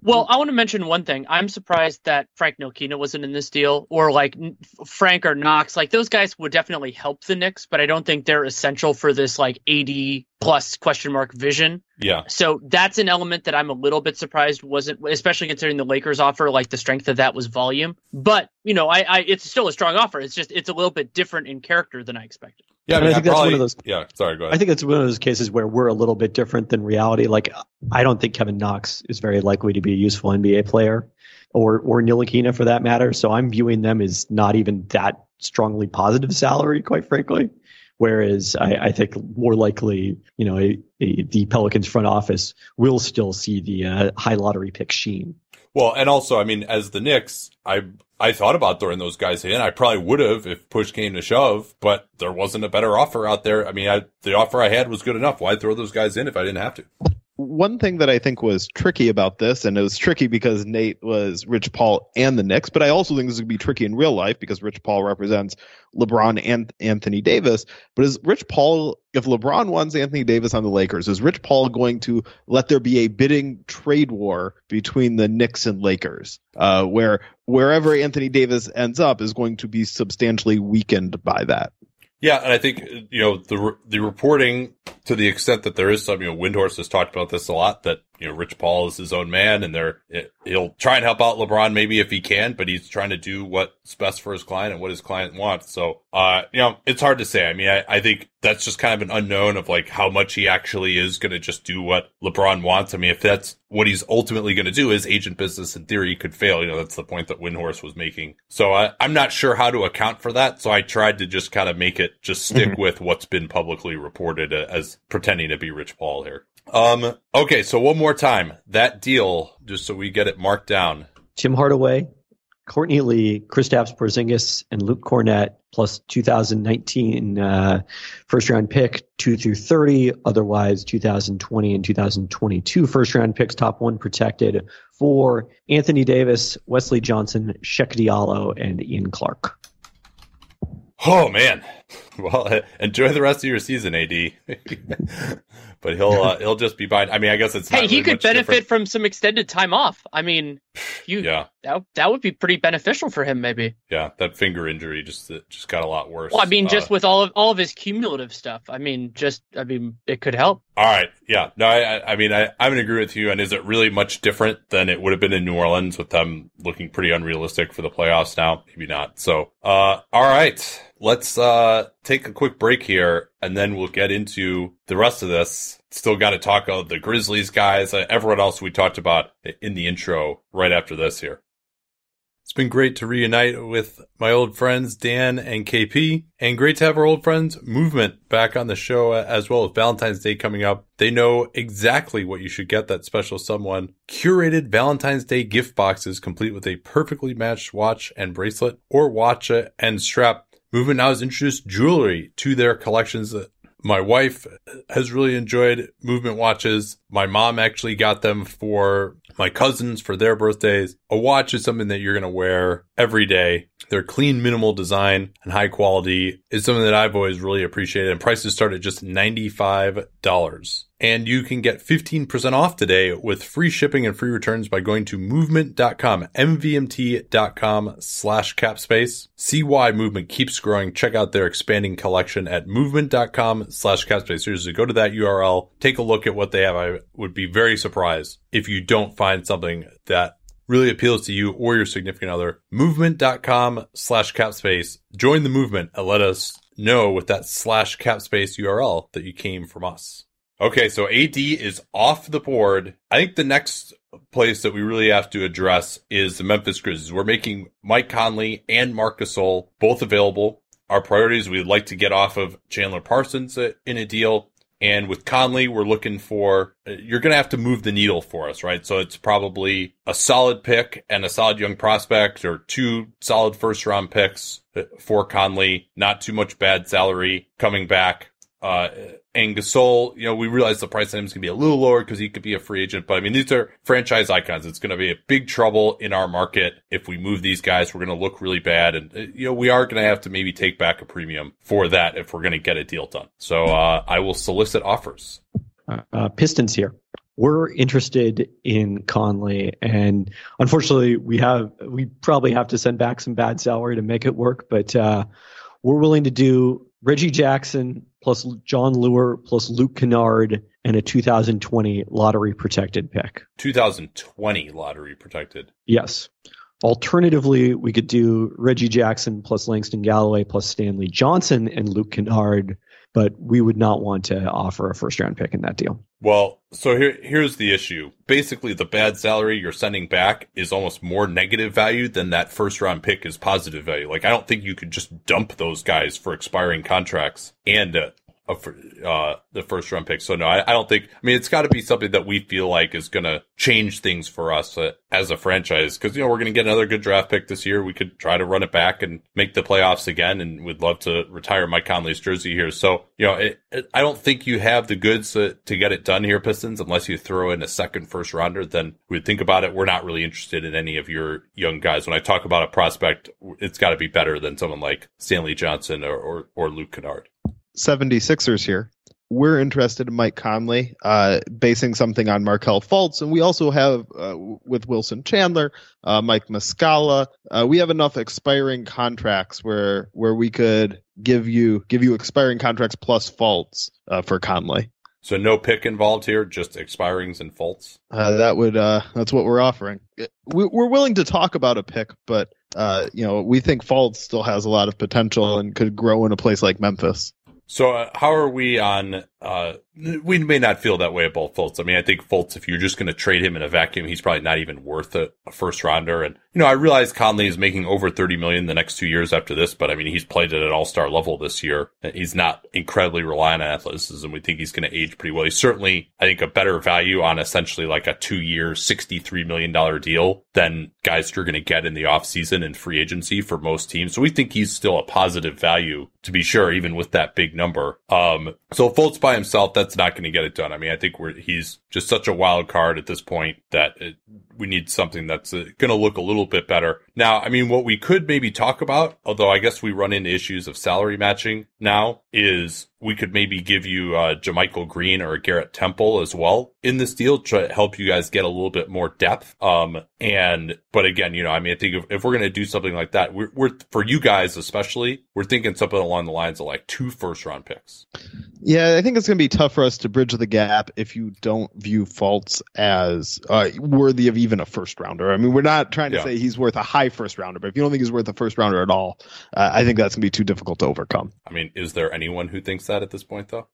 Well, I want to mention one thing. I'm surprised that Frank Ntilikina wasn't in this deal, or like Frank or Knox. Like those guys would definitely help the Knicks, but I don't think they're essential for this like 80 plus question mark vision. Yeah. So that's an element that I'm a little bit surprised wasn't, especially considering the Lakers offer. Like the strength of that was volume, but you know, I, I it's still a strong offer. It's just it's a little bit different in character than I expected. Yeah, I, mean, I think probably, that's one of those. Yeah, sorry, go ahead. I think it's one of those cases where we're a little bit different than reality. Like, I don't think Kevin Knox is very likely to be a useful NBA player, or or Ntilikina for that matter. So I'm viewing them as not even that strongly positive salary, quite frankly. Whereas I, I think more likely, you know, a, a, the Pelicans front office will still see the uh, high lottery pick sheen. Well, and also, I mean, as the Knicks, I I thought about throwing those guys in. I probably would have if push came to shove, but there wasn't a better offer out there. I mean, I, the offer I had was good enough. Why throw those guys in if I didn't have to? One thing that I think was tricky about this, and it was tricky because Nate was Rich Paul and the Knicks, but I also think this to be tricky in real life because Rich Paul represents LeBron and Anthony Davis. But is Rich Paul, if LeBron wants Anthony Davis on the Lakers, is Rich Paul going to let there be a bidding trade war between the Knicks and Lakers, uh, where wherever Anthony Davis ends up is going to be substantially weakened by that? Yeah, and I think you know the the reporting to the extent that there is some, you know, Windhorst has talked about this a lot that you know Rich Paul is his own man, and they're he'll try and help out LeBron maybe if he can, but he's trying to do what's best for his client and what his client wants. So, uh, you know, it's hard to say. I mean, I, I think that's just kind of an unknown of like how much he actually is going to just do what LeBron wants. I mean, if that's what he's ultimately going to do, his agent business in theory could fail. You know, that's the point that Windhorst was making. So I, I'm not sure how to account for that. So I tried to just kind of make it just stick mm-hmm. with what's been publicly reported as pretending to be Rich Paul here. Um, okay, so one more time, that deal, just so we get it marked down. Tim Hardaway, Courtney Lee, Kristaps Porzingis, and Luke Kornet, plus 2019 uh, first round pick two through 30. Otherwise, 2020 and 2022 first round picks, top one protected for Anthony Davis, Wesley Johnson, Cheick Diallo, and Ian Clark. Oh man. Well, enjoy the rest of your season, AD. but he'll uh, he'll just be fine. I mean, I guess it's hey, he could benefit different. from some extended time off. I mean, you yeah that that would be pretty beneficial for him, maybe. Yeah, that finger injury just just got a lot worse. Well, I mean, just uh, with all of all of his cumulative stuff. I mean, just I mean, it could help. All right, yeah, no, I I mean, I I'm in agreement with you. And is it really much different than it would have been in New Orleans with them looking pretty unrealistic for the playoffs now? Maybe not. So, uh, all right let's uh, take a quick break here and then we'll get into the rest of this. Still got to talk about the Grizzlies guys, uh, everyone else we talked about in the intro right after this here. It's been great to reunite with my old friends Dan and KP, and great to have our old friends Movement back on the show as well as Valentine's Day coming up. They know exactly what you should get that special someone. Curated Valentine's Day gift boxes complete with a perfectly matched watch and bracelet or watch and strap Movement now has introduced jewelry to their collections. My wife has really enjoyed movement watches. My mom actually got them for my cousins for their birthdays. A watch is something that you're going to wear every day. Their clean, minimal design and high quality is something that I've always really appreciated. And prices start at just $95. And you can get 15% off today with free shipping and free returns by going to movement.com, mvmt.com slash capspace. See why movement keeps growing. Check out their expanding collection at movement.com slash capspace. Seriously, go to that URL, take a look at what they have. I would be very surprised if you don't find something that really appeals to you or your significant other. Movement.com slash capspace. Join the movement and let us know with that slash capspace URL that you came from us. Okay, so AD is off the board. I think the next place that we really have to address is the Memphis Grizzlies. We're making Mike Conley and Marc Gasol both available. Our priorities, we'd like to get off of Chandler Parsons in a deal. And with Conley, we're looking for, you're going to have to move the needle for us, right? So it's probably a solid pick and a solid young prospect or two solid first round picks for Conley, not too much bad salary coming back. Uh, and Gasol, you know, we realize the price on him is going to be a little lower because he could be a free agent. But I mean, these are franchise icons. It's going to be a big trouble in our market if we move these guys. We're going to look really bad, and uh, you know, we are going to have to maybe take back a premium for that if we're going to get a deal done. So uh, I will solicit offers. Uh, uh, Pistons here. We're interested in Conley, and unfortunately, we have we probably have to send back some bad salary to make it work. But uh, we're willing to do Reggie Jackson plus Jon Leuer plus Luke Kennard and a 2020 lottery protected pick. 2020 lottery protected. Yes. Alternatively, we could do Reggie Jackson plus Langston Galloway plus Stanley Johnson and Luke Kennard, but we would not want to offer a first round pick in that deal. Well, so here here's the issue. Basically, the bad salary you're sending back is almost more negative value than that first round pick is positive value. Like I don't think you could just dump those guys for expiring contracts and uh, uh, the first round pick. So no, I, I don't think. I mean, it's got to be something that we feel like is going to change things for us uh, as a franchise because you know we're going to get another good draft pick this year. We could try to run it back and make the playoffs again, and we'd love to retire Mike Conley's jersey here. So you know, it, it, I don't think you have the goods to, to get it done here, Pistons, unless you throw in a second first rounder. Then we'd think about it. We're not really interested in any of your young guys. When I talk about a prospect, it's got to be better than someone like Stanley Johnson or or, or Luke Kennard. 76ers here. We're interested in Mike Conley, uh, basing something on Markelle Fultz, and we also have uh, with Wilson Chandler, uh, Mike Muscala. Uh, we have enough expiring contracts where where we could give you give you expiring contracts plus Fultz uh, for Conley. So no pick involved here, just expirings and Fultz. Uh, that would that's what we're offering. We, are willing to talk about a pick, but you know we think Fultz still has a lot of potential and could grow in a place like Memphis. So uh, how are we on? Uh, we may not feel that way about Fultz. I mean, I think Fultz, if you're just going to trade him in a vacuum, he's probably not even worth a, a, first rounder. And you know, I realize Conley is making over 30 million the next two years after this, but I mean, he's played at an all star level this year. He's not incredibly reliant on athleticism. We think he's going to age pretty well. He's certainly, I think, a better value on essentially like a two year, 63 million dollar deal than guys you're going to get in the offseason and free agency for most teams. So we think he's still a positive value to be sure, even with that big number. Um, so Fultz by himself, that's not going to get it done. I mean, I think we're, he's just such a wild card at this point that it, we need something that's uh, going to look a little bit better. Now, I mean, what we could maybe talk about, although I guess we run into issues of salary matching now, is we could maybe give you uh, JaMychal Green or Garrett Temple as well in this deal to help you guys get a little bit more depth. Um, and but again, you know, I mean, I think if, if we're going to do something like that, we're, we're for you guys especially, we're thinking something along the lines of like two first round picks. Yeah, I think it's going to be tough for us to bridge the gap if you don't view Fultz as uh, worthy of even a first rounder. I mean, we're not trying to yeah. say he's worth a high first rounder, but if you don't think he's worth a first rounder at all, uh, I think that's going to be too difficult to overcome. I mean, is there anyone who thinks that at this point, though?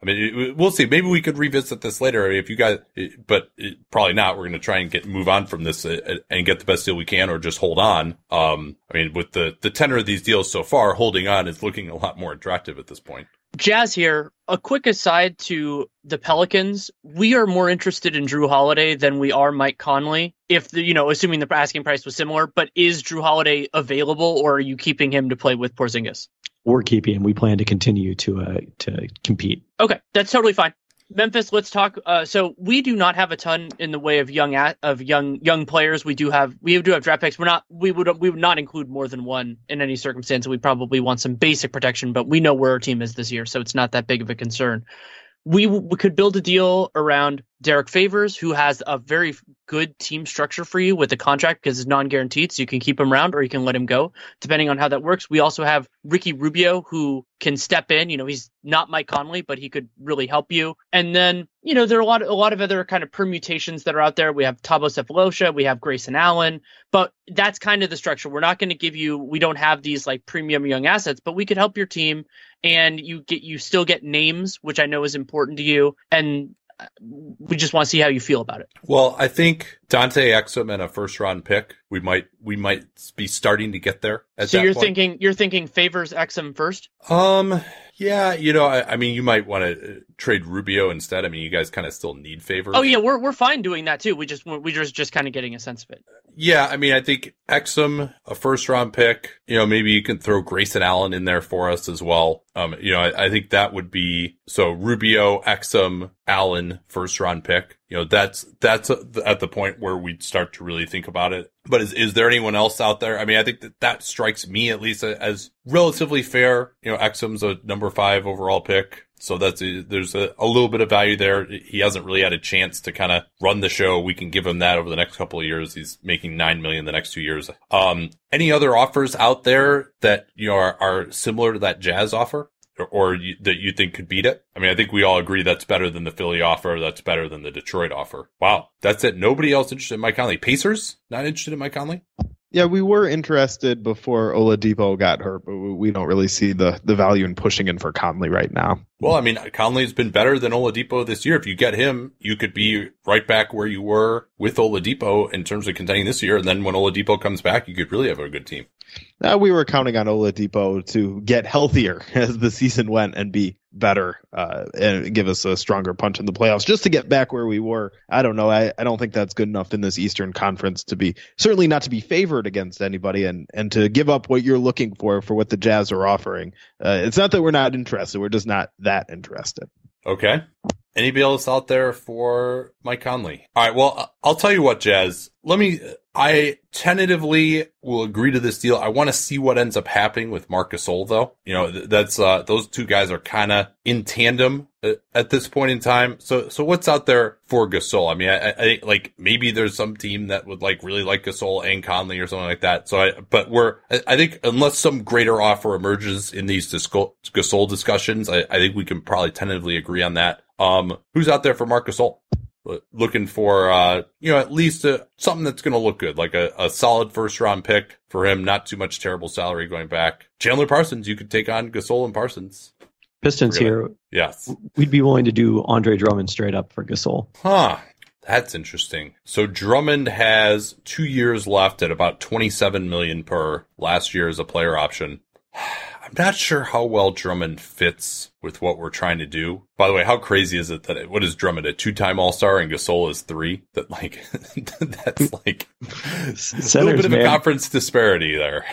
I mean, we'll see. Maybe we could revisit this later if you guys, but probably not. We're going to try and get move on from this uh, and get the best deal we can, or just hold on. Um, I mean, with the the tenor of these deals so far, holding on is looking a lot more attractive at this point. Jazz here. A quick aside to the Pelicans, we are more interested in Jrue Holiday than we are Mike Conley. If the, you know, assuming the asking price was similar, but is Jrue Holiday available, or are you keeping him to play with Porzingis? We're keeping him. We plan to continue to uh, to compete. Okay, that's totally fine. Memphis, let's talk. Uh, so we do not have a ton in the way of young of young young players. We do have we do have draft picks. We're not we would we would not include more than one in any circumstance. We probably want some basic protection, but we know where our team is this year, so it's not that big of a concern. We, could build a deal around Derrick Favors, who has a very good team structure for you with the contract because it's non-guaranteed, so you can keep him around or you can let him go, depending on how that works. We also have Ricky Rubio, who can step in. You know, he's not Mike Conley, but he could really help you. And then, you know, there are a lot, of, a lot of other kind of permutations that are out there. We have Thabo Sefolosha, we have Grayson Allen, but that's kind of the structure. We're not going to give you. We don't have these like premium young assets, but we could help your team, and you get you still get names, which I know is important to you, and we just want to see how you feel about it. Well, I think Dante Exum and a first round pick, we might we might be starting to get there. so you're point. thinking you're thinking Favors Exum first? Um, yeah, you know, I, I mean, you might want to uh, trade Rubio instead. I mean, you guys kind of still need Favors. Oh yeah, we're we're fine doing that too. We just we just just kind of getting a sense of it. Yeah, I mean, I think Exum, a first round pick. You know, maybe you can throw Grayson Allen in there for us as well. Um, you know, I, I think that would be so Rubio, Exum, Allen, first round pick. You know, that's that's at the point where we'd start to really think about it. But is is there anyone else out there? I mean, I think that that strikes me at least as relatively fair. You know, Exum's a number five overall pick. So that's there's a, a little bit of value there. He hasn't really had a chance to kind of run the show. We can give him that over the next couple of years. He's making nine million the next two years. Um, any other offers out there that you know are, are similar to that Jazz offer? Or, or you, that you think could beat it? I mean, I think we all agree that's better than the Philly offer. That's better than the Detroit offer. Wow, that's it. Nobody else interested in Mike Conley. Pacers not interested in Mike Conley. Yeah, we were interested before Oladipo got hurt, but we don't really see the the value in pushing in for Conley right now. Well, I mean, Conley's been better than Oladipo this year. If you get him, you could be right back where you were with Oladipo in terms of contending this year. And then when Oladipo comes back, you could really have a good team. Uh, we were counting on Oladipo to get healthier as the season went and be better uh, and give us a stronger punch in the playoffs just to get back where we were. I don't know. I, I don't think that's good enough in this Eastern Conference to be certainly not to be favored against anybody and, and to give up what you're looking for for what the Jazz are offering. Uh, it's not that we're not interested. We're just not that interested. Okay. Anybody else out there for Mike Conley? All right. Well, I'll tell you what, Jazz. Let me. I tentatively will agree to this deal. I want to see what ends up happening with Marcus Gasol, though. You know, that's uh, those two guys are kind of in tandem at this point in time. So, so what's out there for Gasol? I mean, I, I like maybe there's some team that would like really like Gasol and Conley or something like that. So, I but we're I think unless some greater offer emerges in these Gasol discussions, I, I think we can probably tentatively agree on that. Um, who's out there for Marcus Gasol? Looking for, uh, you know, at least a, something that's going to look good, like a, a solid first round pick for him. Not too much terrible salary going back. Chandler Parsons, you could take on Gasol and Parsons. Pistons here. Yes. We'd be willing to do Andre Drummond straight up for Gasol. Huh. That's interesting. So Drummond has two years left at about 27 million per last year as a player option. I'm not sure how well Drummond fits with what we're trying to do. By the way, how crazy is it that it, what is Drummond a two-time All-Star and Gasol is three? That like that's like Centers, a little bit of man. a conference disparity there.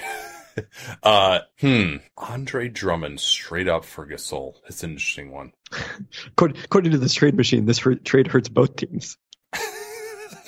uh, hmm. Andre Drummond straight up for Gasol. That's an interesting one. According, according to this trade machine, this hurt, trade hurts both teams.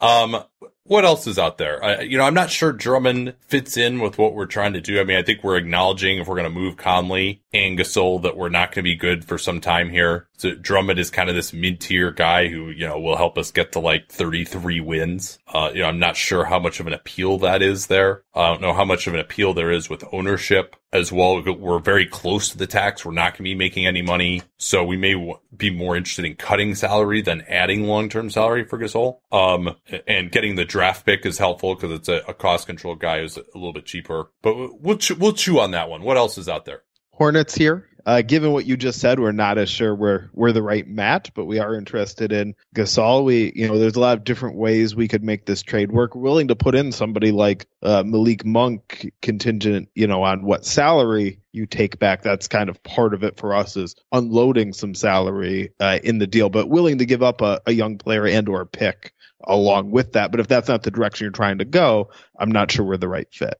um, what else is out there? I, you know, I'm not sure Drummond fits in with what we're trying to do. I mean, I think we're acknowledging if we're going to move Conley and Gasol that we're not going to be good for some time here. So Drummond is kind of this mid-tier guy who, you know, will help us get to like 33 wins. Uh, you know, I'm not sure how much of an appeal that is there. I don't know how much of an appeal there is with ownership as well. We're very close to the tax. We're not going to be making any money. So we may w- be more interested in cutting salary than adding long-term salary for Gasol. Um, and getting the draft pick is helpful because it's a, a cost control guy who's a little bit cheaper, but we'll, we'll chew on that one. What else is out there? Hornets here. Uh, given what you just said, we're not as sure we're we're the right match, but we are interested in Gasol. We, you know, there's a lot of different ways we could make this trade work. We're willing to put in somebody like uh, Malik Monk, contingent, you know, on what salary you take back. That's kind of part of it for us is unloading some salary uh, in the deal, but willing to give up a, a young player and or a pick along with that. But if that's not the direction you're trying to go, I'm not sure we're the right fit.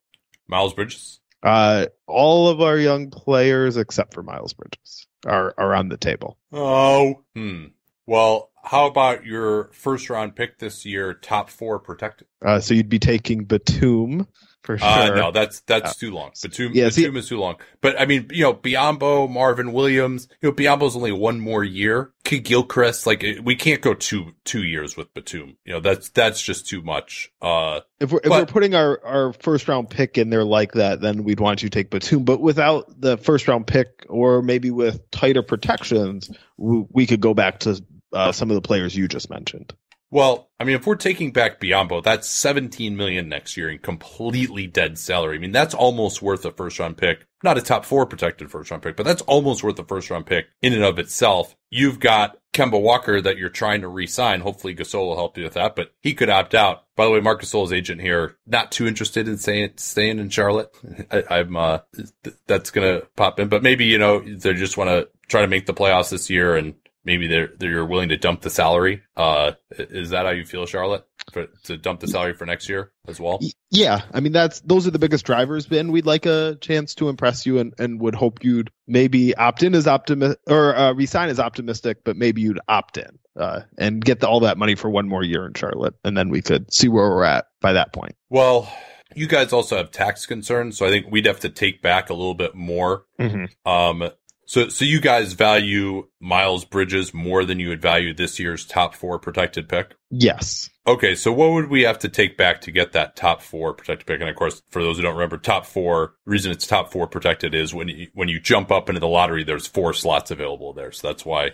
Miles Bridges. Uh, all of our young players except for Miles Bridges are are on the table. Oh, hmm. Well, how about your first round pick this year, top four protected? Uh, so you'd be taking Batum for sure. Uh, no, that's that's too long. Batum, Yeah, see- Batum is too long. But I mean, you know, Biyombo, Marvin Williams. You know, Biyombo's only one more year. Kidd-Gilchrist, like we can't go two two years with Batum. You know, that's that's just too much. Uh, if we're if but- we're putting our our first round pick in there like that, then we'd want you to take Batum. But without the first round pick, or maybe with tighter protections, we, we could go back to uh, some of the players you just mentioned. Well, I mean, if we're taking back Biyombo, that's 17 million next year in completely dead salary. I mean, that's almost worth a first round pick. Not a top four protected first round pick, but that's almost worth a first round pick in and of itself. You've got Kemba Walker that you're trying to re-sign. Hopefully Gasol will help you with that, but he could opt out. By the way, Marc Gasol's agent here, not too interested in staying, staying in Charlotte. I, am uh, th- that's going to pop in, but maybe, you know, they just want to try to make the playoffs this year and maybe they're, they're willing to dump the salary. Uh, is that how you feel, Charlotte? For, to dump the salary for next year as well? Yeah. I mean, that's, those are the biggest drivers, Ben. We'd like a chance to impress you and, and would hope you'd maybe opt in as optimistic or uh, resign as optimistic, but maybe you'd opt in, uh, and get the, all that money for one more year in Charlotte. And then we could see where we're at by that point. Well, you guys also have tax concerns, so I think we'd have to take back a little bit more. Mm-hmm. Um, so, so you guys value Miles Bridges more than you would value this year's top four protected pick? Yes. Okay, so what would we have to take back to get that top four protected pick? And of course, for those who don't remember, top four reason it's top four protected is when you when you jump up into the lottery, there's four slots available there, so that's why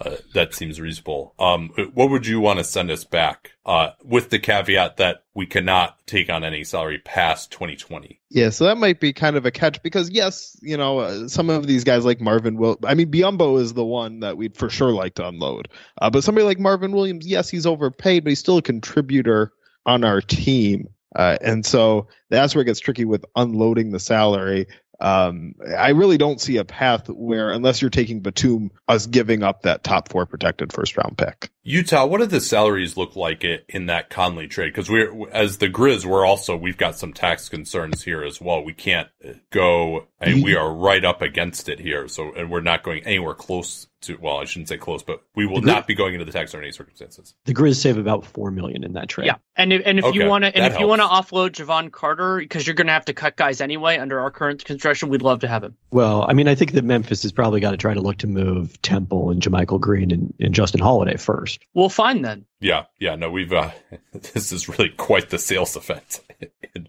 uh, that seems reasonable. Um, what would you want to send us back? Uh, with the caveat that we cannot take on any salary past 2020. Yeah, so that might be kind of a catch because yes, you know, uh, some of these guys like Marvin will. I mean, Biyombo is the one that we'd for sure like to unload. Uh, but somebody like Marvin Williams, yes, he's overpaid, but he's still a contributor on our team. Uh, and so that's where it gets tricky with unloading the salary. Um, I really don't see a path where, unless you're taking Batum, us giving up that top four protected first round pick. Utah, what do the salaries look like in that Conley trade? Because we're, as the Grizz, we're also, we've got some tax concerns here as well. We can't uh, go, and mm-hmm. we are right up against it here. So, and we're not going anywhere close to, well, I shouldn't say close, but we will not be going into the tax under any circumstances. The Grizz save about four million in that trade. Yeah, and if, and if Okay, you want to and that if you want to offload Jevon Carter because you're going to have to cut guys anyway under our current construction, we'd love to have him. Well, I mean, I think that Memphis has probably got to try to look to move Temple and JaMychal Green and, and Justin Holiday first. Well, fine then. Yeah, yeah, no, we've uh this is really quite the sales event in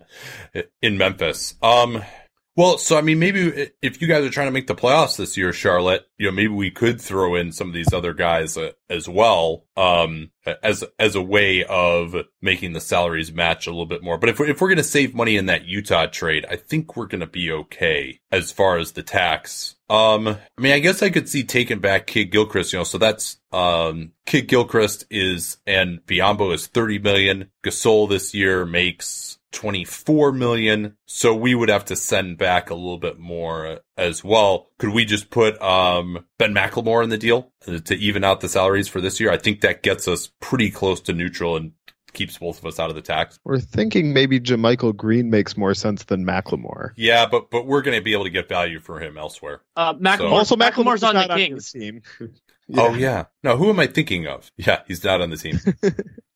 in Memphis. Um well, so I mean maybe if you guys are trying to make the playoffs this year, Charlotte, you know, maybe we could throw in some of these other guys uh, as well um as as a way of making the salaries match a little bit more. But if we're, if we're going to save money in that Utah trade, I think we're going to be okay as far as the tax. Um, I mean, I guess I could see taking back Kidd-Gilchrist, you know, so that's, um, Kidd-Gilchrist is, and Biyombo is 30 million. Gasol this year makes 24 million. So we would have to send back a little bit more as well. Could we just put, um, Ben McLemore in the deal to even out the salaries for this year? I think that gets us pretty close to neutral and keeps both of us out of the tax. We're thinking maybe JaMychal Green makes more sense than McLemore. Yeah, but, but we're going to be able to get value for him elsewhere. Uh, McLemore, So- Also, McLemore's on the not your Kings. team. Oh yeah. No, who am I thinking of? Yeah, he's not on the team.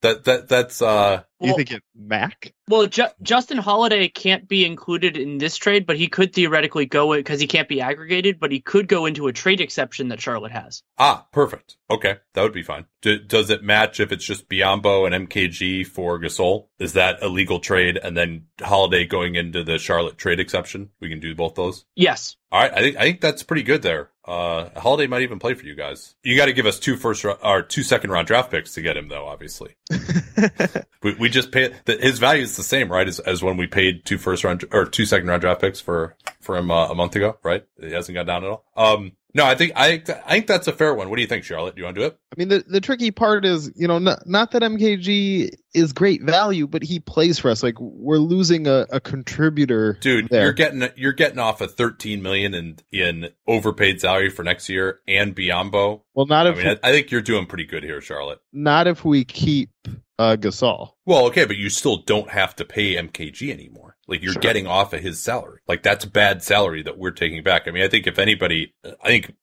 that that that's uh You think it Mac? Well, Ju- Justin Holiday can't be included in this trade, but he could theoretically go because he can't be aggregated, but he could go into a trade exception that Charlotte has. ah perfect. Okay, that would be fine. D- does it match if it's just Biyombo and MKG for Gasol? Is that a legal trade? And then Holiday going into the Charlotte trade exception? We can do both those. Yes. All right, I think I think that's pretty good there. Uh, Holiday might even play for you guys. You got to give us two first or two second round draft picks to get him, though. Obviously, we, we just pay the, his value is the same, right? As, as when we paid two first round or two second round draft picks for for him uh, a month ago, right? It hasn't gone down at all. Um, no, I think I I think that's a fair one. What do you think, Charlotte? Do you want to do it? I mean, the, the tricky part is, you know, not, not that MKG is great value, but he plays for us. Like we're losing a, a contributor, Dude, There. you're getting you're getting off a 13 million in in overpaid salary for next year and Biyombo. Well, not I if mean, I, I think you're doing pretty good here, Charlotte. not if we keep uh, Gasol. Well, okay, but you still don't have to pay MKG anymore. Like you're Sure. getting off of his salary. Like that's bad salary that we're taking back. I mean, I think if anybody, I think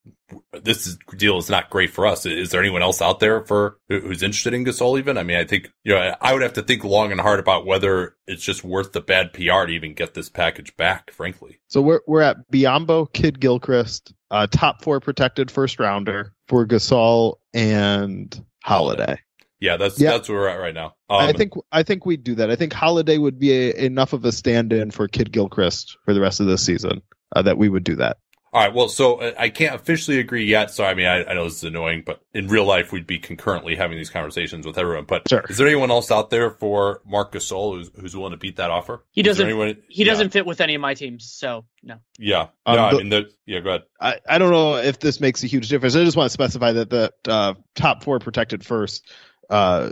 this is, deal is not great for us. Is there anyone else out there for who's interested in Gasol? Even, I mean, I think you know, I would have to think long and hard about whether it's just worth the bad PR to even get this package back. Frankly, So we're we're at Biyombo, Kid Gilchrist, uh, top four protected first rounder for Gasol and Holiday. Yeah, that's Yeah. that's where we're at right now. Um, I think I think we'd do that. I think Holiday would be a, enough of a stand-in for Kidd-Gilchrist for the rest of this season uh, that we would do that. All right. Well, so uh, I can't officially agree yet. So I mean, I, I know this is annoying, but in real life, we'd be concurrently having these conversations with everyone. But Sure. is there anyone else out there for Marc Gasol who's, who's willing to beat that offer? He Is doesn't- Anyone, He yeah, doesn't fit with any of my teams, so no. Yeah. Um, no, I mean, the, yeah. Go ahead. I, I don't know if this makes a huge difference. I just want to specify that the uh, top four protected first. Uh,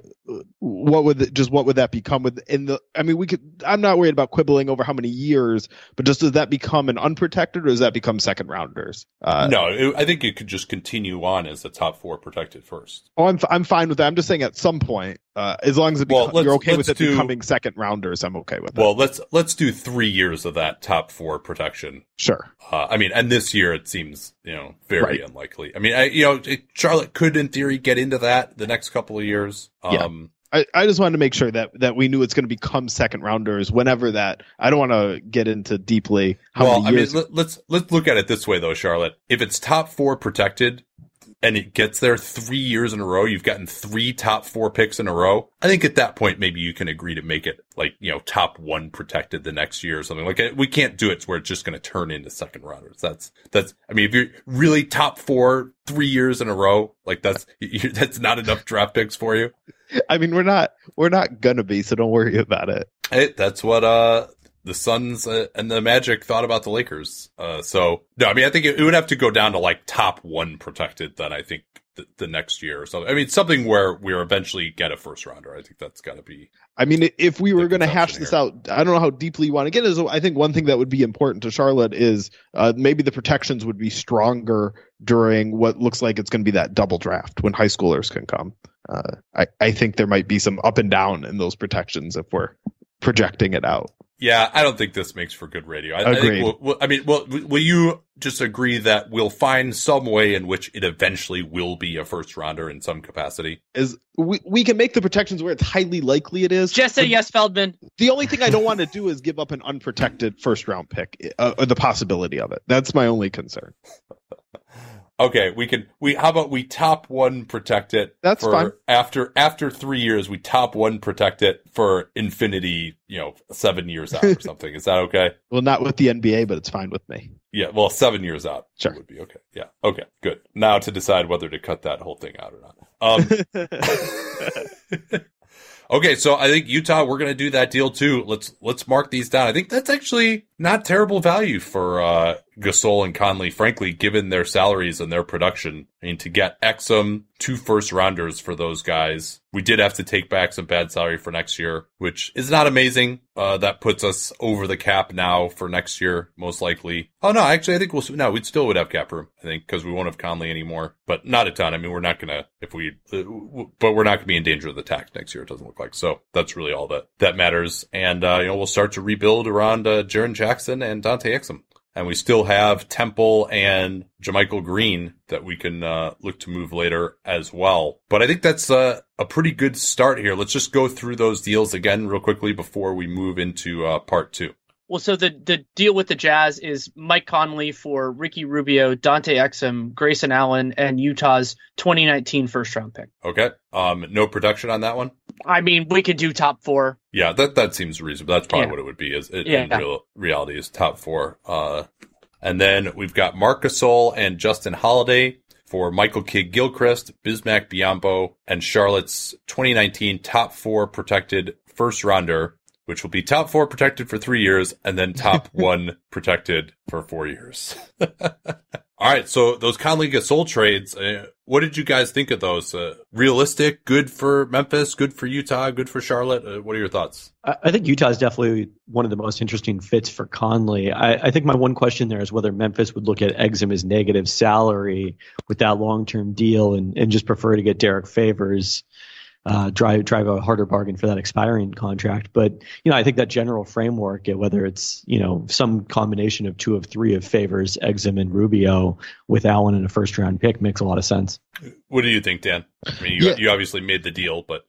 what would just what would that become with in the? I mean, we could. I'm not worried about quibbling over how many years, but just does that become an unprotected or does that become second rounders? Uh, no, it, I think it could just continue on as the top four protected first. Oh, I'm I'm fine with that. I'm just saying at some point, uh, as long as it Well, you're okay with it do- becoming second rounders, I'm okay with it. Well, let's let's do three years of that top four protection. sure. Uh, I mean, and this year it seems you know very Right. unlikely. I mean, I, you know, it, Charlotte could in theory get into that the next couple of years. Yeah. Um, I, I just wanted to make sure that that we knew it's going to become second rounders whenever that. I don't want to get into deeply how well, many years. I mean, let, let's let's look at it this way though, Charlotte. If it's top four protected and it gets there three years in a row, you've gotten three top four picks in a row. I think at that point maybe you can agree to make it like you know top one protected the next year or something. Like we can't do it where it's just going to turn into second rounders. That's that's. I mean, if you're really top four three years in a row, like that's that's not enough draft picks for you. I mean, we're not we're not gonna be, so don't worry about it. Hey, that's what uh the Suns uh, and the Magic thought about the Lakers. Uh, so no, I mean I think it, it would have to go down to like top one protected. Then I think the, the next year or something. I mean something where we eventually get a first rounder. I think that's got to be I mean, if we were going to hash this here. out, I don't know how deeply you want to get. Is I think one thing that would be important to Charlotte is uh, maybe the protections would be stronger during what looks like it's going to be that double draft when high schoolers can come. Uh, I I think there might be some up and down in those protections if we're projecting it out. Yeah, I don't think this makes for good radio. I, I think. We'll, we'll- I mean, well, will you just agree that we'll find some way in which it eventually will be a first rounder in some capacity? Is we we can make the protections where it's highly likely it is. Just say but yes, Feldman. The only thing I don't want to do is give up an unprotected first round pick, uh, or the possibility of it. That's my only concern. Okay, we can. We how about we top one protect it? That's for fine. After after three years, we top one protect it for infinity. You know, seven years out or something. Is that okay? Well, not with the NBA, but it's fine with me. Yeah. Well, seven years out Sure. would be okay. Yeah. Okay. Good. Now to decide whether to cut that whole thing out or not. Um, okay, so I think Utah, we're going to do that deal too. Let's let's mark these down. I think that's actually not terrible value for uh, Gasol and Conley, frankly, given their salaries and their production. I mean, to get Exum, two first rounders for those guys. We did have to take back some bad salary for next year, which is not amazing. Uh, that puts us over the cap now for next year, most likely. Oh no, actually, I think we'll no, we still would have cap room. I think because we won't have Conley anymore, but not a ton. I mean, we're not gonna if we, uh, but we're not gonna be in danger of the tax next year. It doesn't look like so. That's really all that that matters. And uh, you know, we'll start to rebuild around uh, Jaren Jackson and Dante Exum. And we still have Temple and JaMychal Green that we can uh, look to move later as well. But I think that's uh, a pretty good start here. Let's just go through those deals again real quickly before we move into uh, part two. Well, so the the deal with the Jazz is Mike Conley for Ricky Rubio, Dante Exum, Grayson Allen, and Utah's 2019 first round pick. Okay. Um, no production on that one. I mean, we could do top four. Yeah, that that seems reasonable. That's probably Yeah. what it would be. Is in, Yeah. in real reality is top four. Uh, and then we've got Marc Gasol and Justin Holiday for Michael Kidd Gilchrist, Bismack Biyombo, and Charlotte's 2019 top four protected first rounder, which will be top four protected for three years and then top one protected for four years. All right, so those Conley Gasol trades, uh, what did you guys think of those? Uh, realistic, good for Memphis, good for Utah, good for Charlotte. Uh, what are your thoughts? I I think Utah is definitely one of the most interesting fits for Conley. I, I think my one question there is whether Memphis would look at Exum as negative salary with that long term deal and, and just prefer to get Derrick Favors, uh, drive drive a harder bargain for that expiring contract. But you know, I think that general framework, uh, whether it's you know some combination of two of three of Favors, Exum, and Rubio with Allen and a first round pick makes a lot of sense. What do you think, Dan? I mean, you, Yeah. you obviously made the deal, but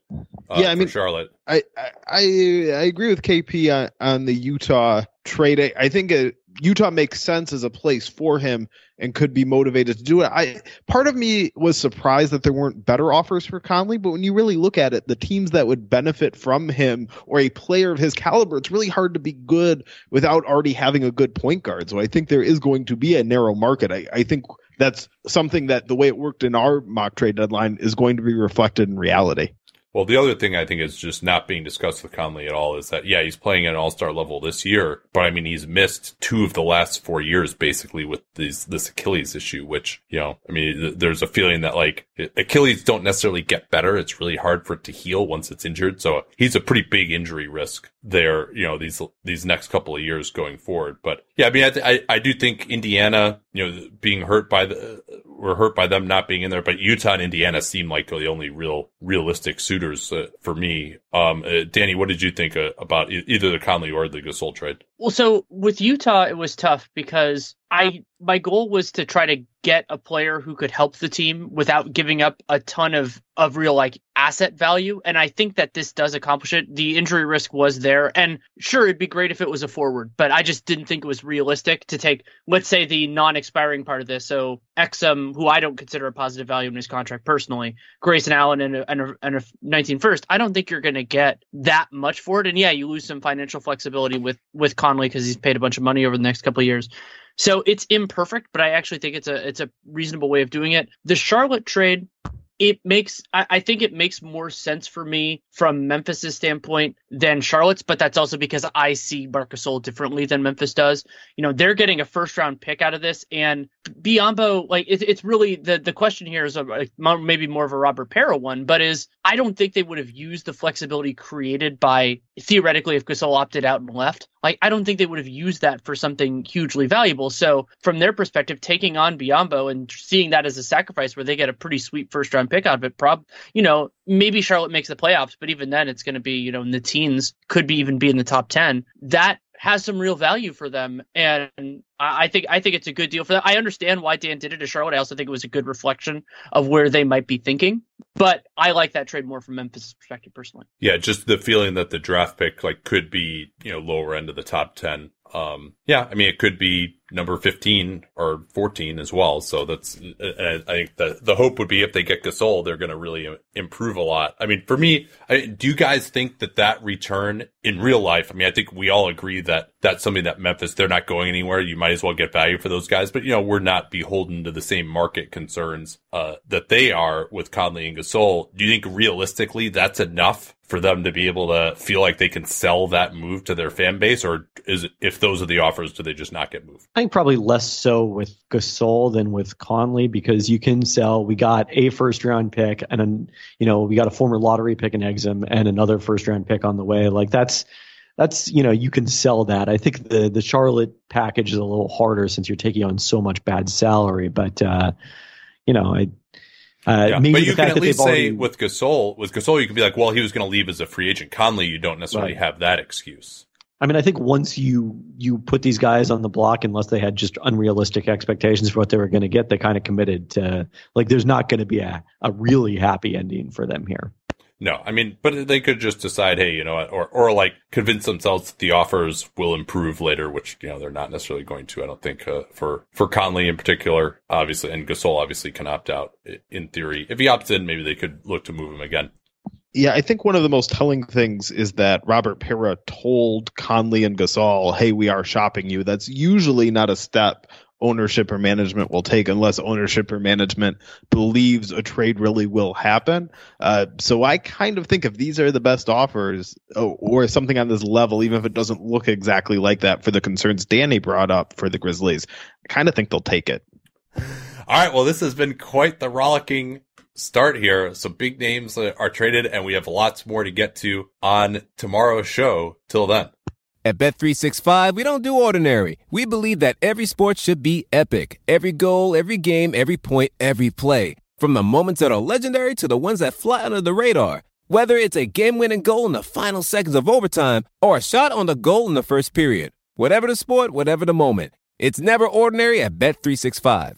uh, Yeah, I for mean- Charlotte, I I I agree with KP on, on the Utah trade. I, I think it, Utah makes sense as a place for him and could be motivated to do it. I part of me was surprised that there weren't better offers for Conley, but when you really look at it, the teams that would benefit from him or a player of his caliber, it's really hard to be good without already having a good point guard. So I think there is going to be a narrow market. I, I think that's something that the way it worked in our mock trade deadline is going to be reflected in reality. Well, the other thing I think is just not being discussed with Conley at all is that, yeah, he's playing at an all star level this year, but I mean, he's missed two of the last four years basically with these, this Achilles issue, which, you know, I mean, there's a feeling that like Achilles don't necessarily get better. It's really hard for it to heal once it's injured. So he's a pretty big injury risk there, you know, these, these next couple of years going forward. But yeah, I mean, I, th- I, I do think Indiana, you know, being hurt by the, were hurt by them not being in there, but Utah and Indiana seem like the only real realistic suitors uh, for me. Um, uh, Danny, what did you think uh, about e- either the Conley or the Gasol trade? Well, so with Utah, it was tough because I my goal was to try to get a player who could help the team without giving up a ton of of real like asset value and I think that this does accomplish it. The injury risk was there and sure it'd be great if it was a forward, but I just didn't think it was realistic to take let's say the non-expiring part of this. So Exum, who I don't consider a positive value in his contract personally, Grayson Allen and and a, and a 19 first, I don't think you're going to get that much for it and yeah, you lose some financial flexibility with with Conley because he's paid a bunch of money over the next couple of years. So it's imperfect, but I actually think it's a it's a reasonable way of doing it. The Charlotte trade it makes I, I, think it makes more sense for me from Memphis's standpoint than Charlotte's, but that's also because I see Marc Gasol differently than Memphis does. You know, they're getting a first round pick out of this, and Biyombo, like it, it's really the the question here is a, maybe more of a Robert Pera one, but is I don't think they would have used the flexibility created by theoretically if Gasol opted out and left. Like I don't think they would have used that for something hugely valuable. So from their perspective, taking on Biyombo and seeing that as a sacrifice where they get a pretty sweet first round pick out of it, prob you know maybe Charlotte makes the playoffs, but even then it's going to be you know in the teens, could be even be in the top ten. That has some real value for them, and I think I think it's a good deal for them. I understand why Dan did it to Charlotte. I also think it was a good reflection of where they might be thinking. But I like that trade more from Memphis' perspective personally. Yeah, just the feeling that the draft pick like could be you know lower end of the top ten. Um, yeah, I mean it could be number 15 or 14 as well. So that's, I think the, the hope would be if they get Gasol, they're going to really improve a lot. I mean, for me, I, do you guys think that that return in real life? I mean, I think we all agree that that's something that Memphis, they're not going anywhere. You might as well get value for those guys, but you know, we're not beholden to the same market concerns, uh, that they are with Conley and Gasol. Do you think realistically that's enough for them to be able to feel like they can sell that move to their fan base, or is it, if those are the offers, do they just not get moved? I think probably less so with Gasol than with Conley because you can sell. We got a first round pick and then you know we got a former lottery pick in Exum and another first round pick on the way. Like that's that's you know you can sell that. I think the the Charlotte package is a little harder since you're taking on so much bad salary, but uh, you know I. Uh, yeah, but you can at least say with Gasol, with Gasol, you can be like, well, he was going to leave as a free agent. Conley, you don't necessarily right. have that excuse. I mean, I think once you you put these guys on the block, unless they had just unrealistic expectations for what they were going to get, they kind of committed to like there's not going to be a, a really happy ending for them here. No, I mean, but they could just decide, hey, you know, or or like convince themselves that the offers will improve later, which you know they're not necessarily going to. I don't think uh, for for Conley in particular, obviously, and Gasol obviously can opt out in theory. If he opts in, maybe they could look to move him again. Yeah, I think one of the most telling things is that Robert Pera told Conley and Gasol, "Hey, we are shopping you." That's usually not a step ownership or management will take unless ownership or management believes a trade really will happen. Uh, so I kind of think if these are the best offers or, or something on this level, even if it doesn't look exactly like that for the concerns Danny brought up for the Grizzlies, I kind of think they'll take it. All right. Well, this has been quite the rollicking start here. Some big names are traded, and we have lots more to get to on tomorrow's show. Till then. At Bet365, we don't do ordinary. We believe that every sport should be epic. Every goal, every game, every point, every play. From the moments that are legendary to the ones that fly under the radar. Whether it's a game-winning goal in the final seconds of overtime or a shot on the goal in the first period. Whatever the sport, whatever the moment. It's never ordinary at Bet365.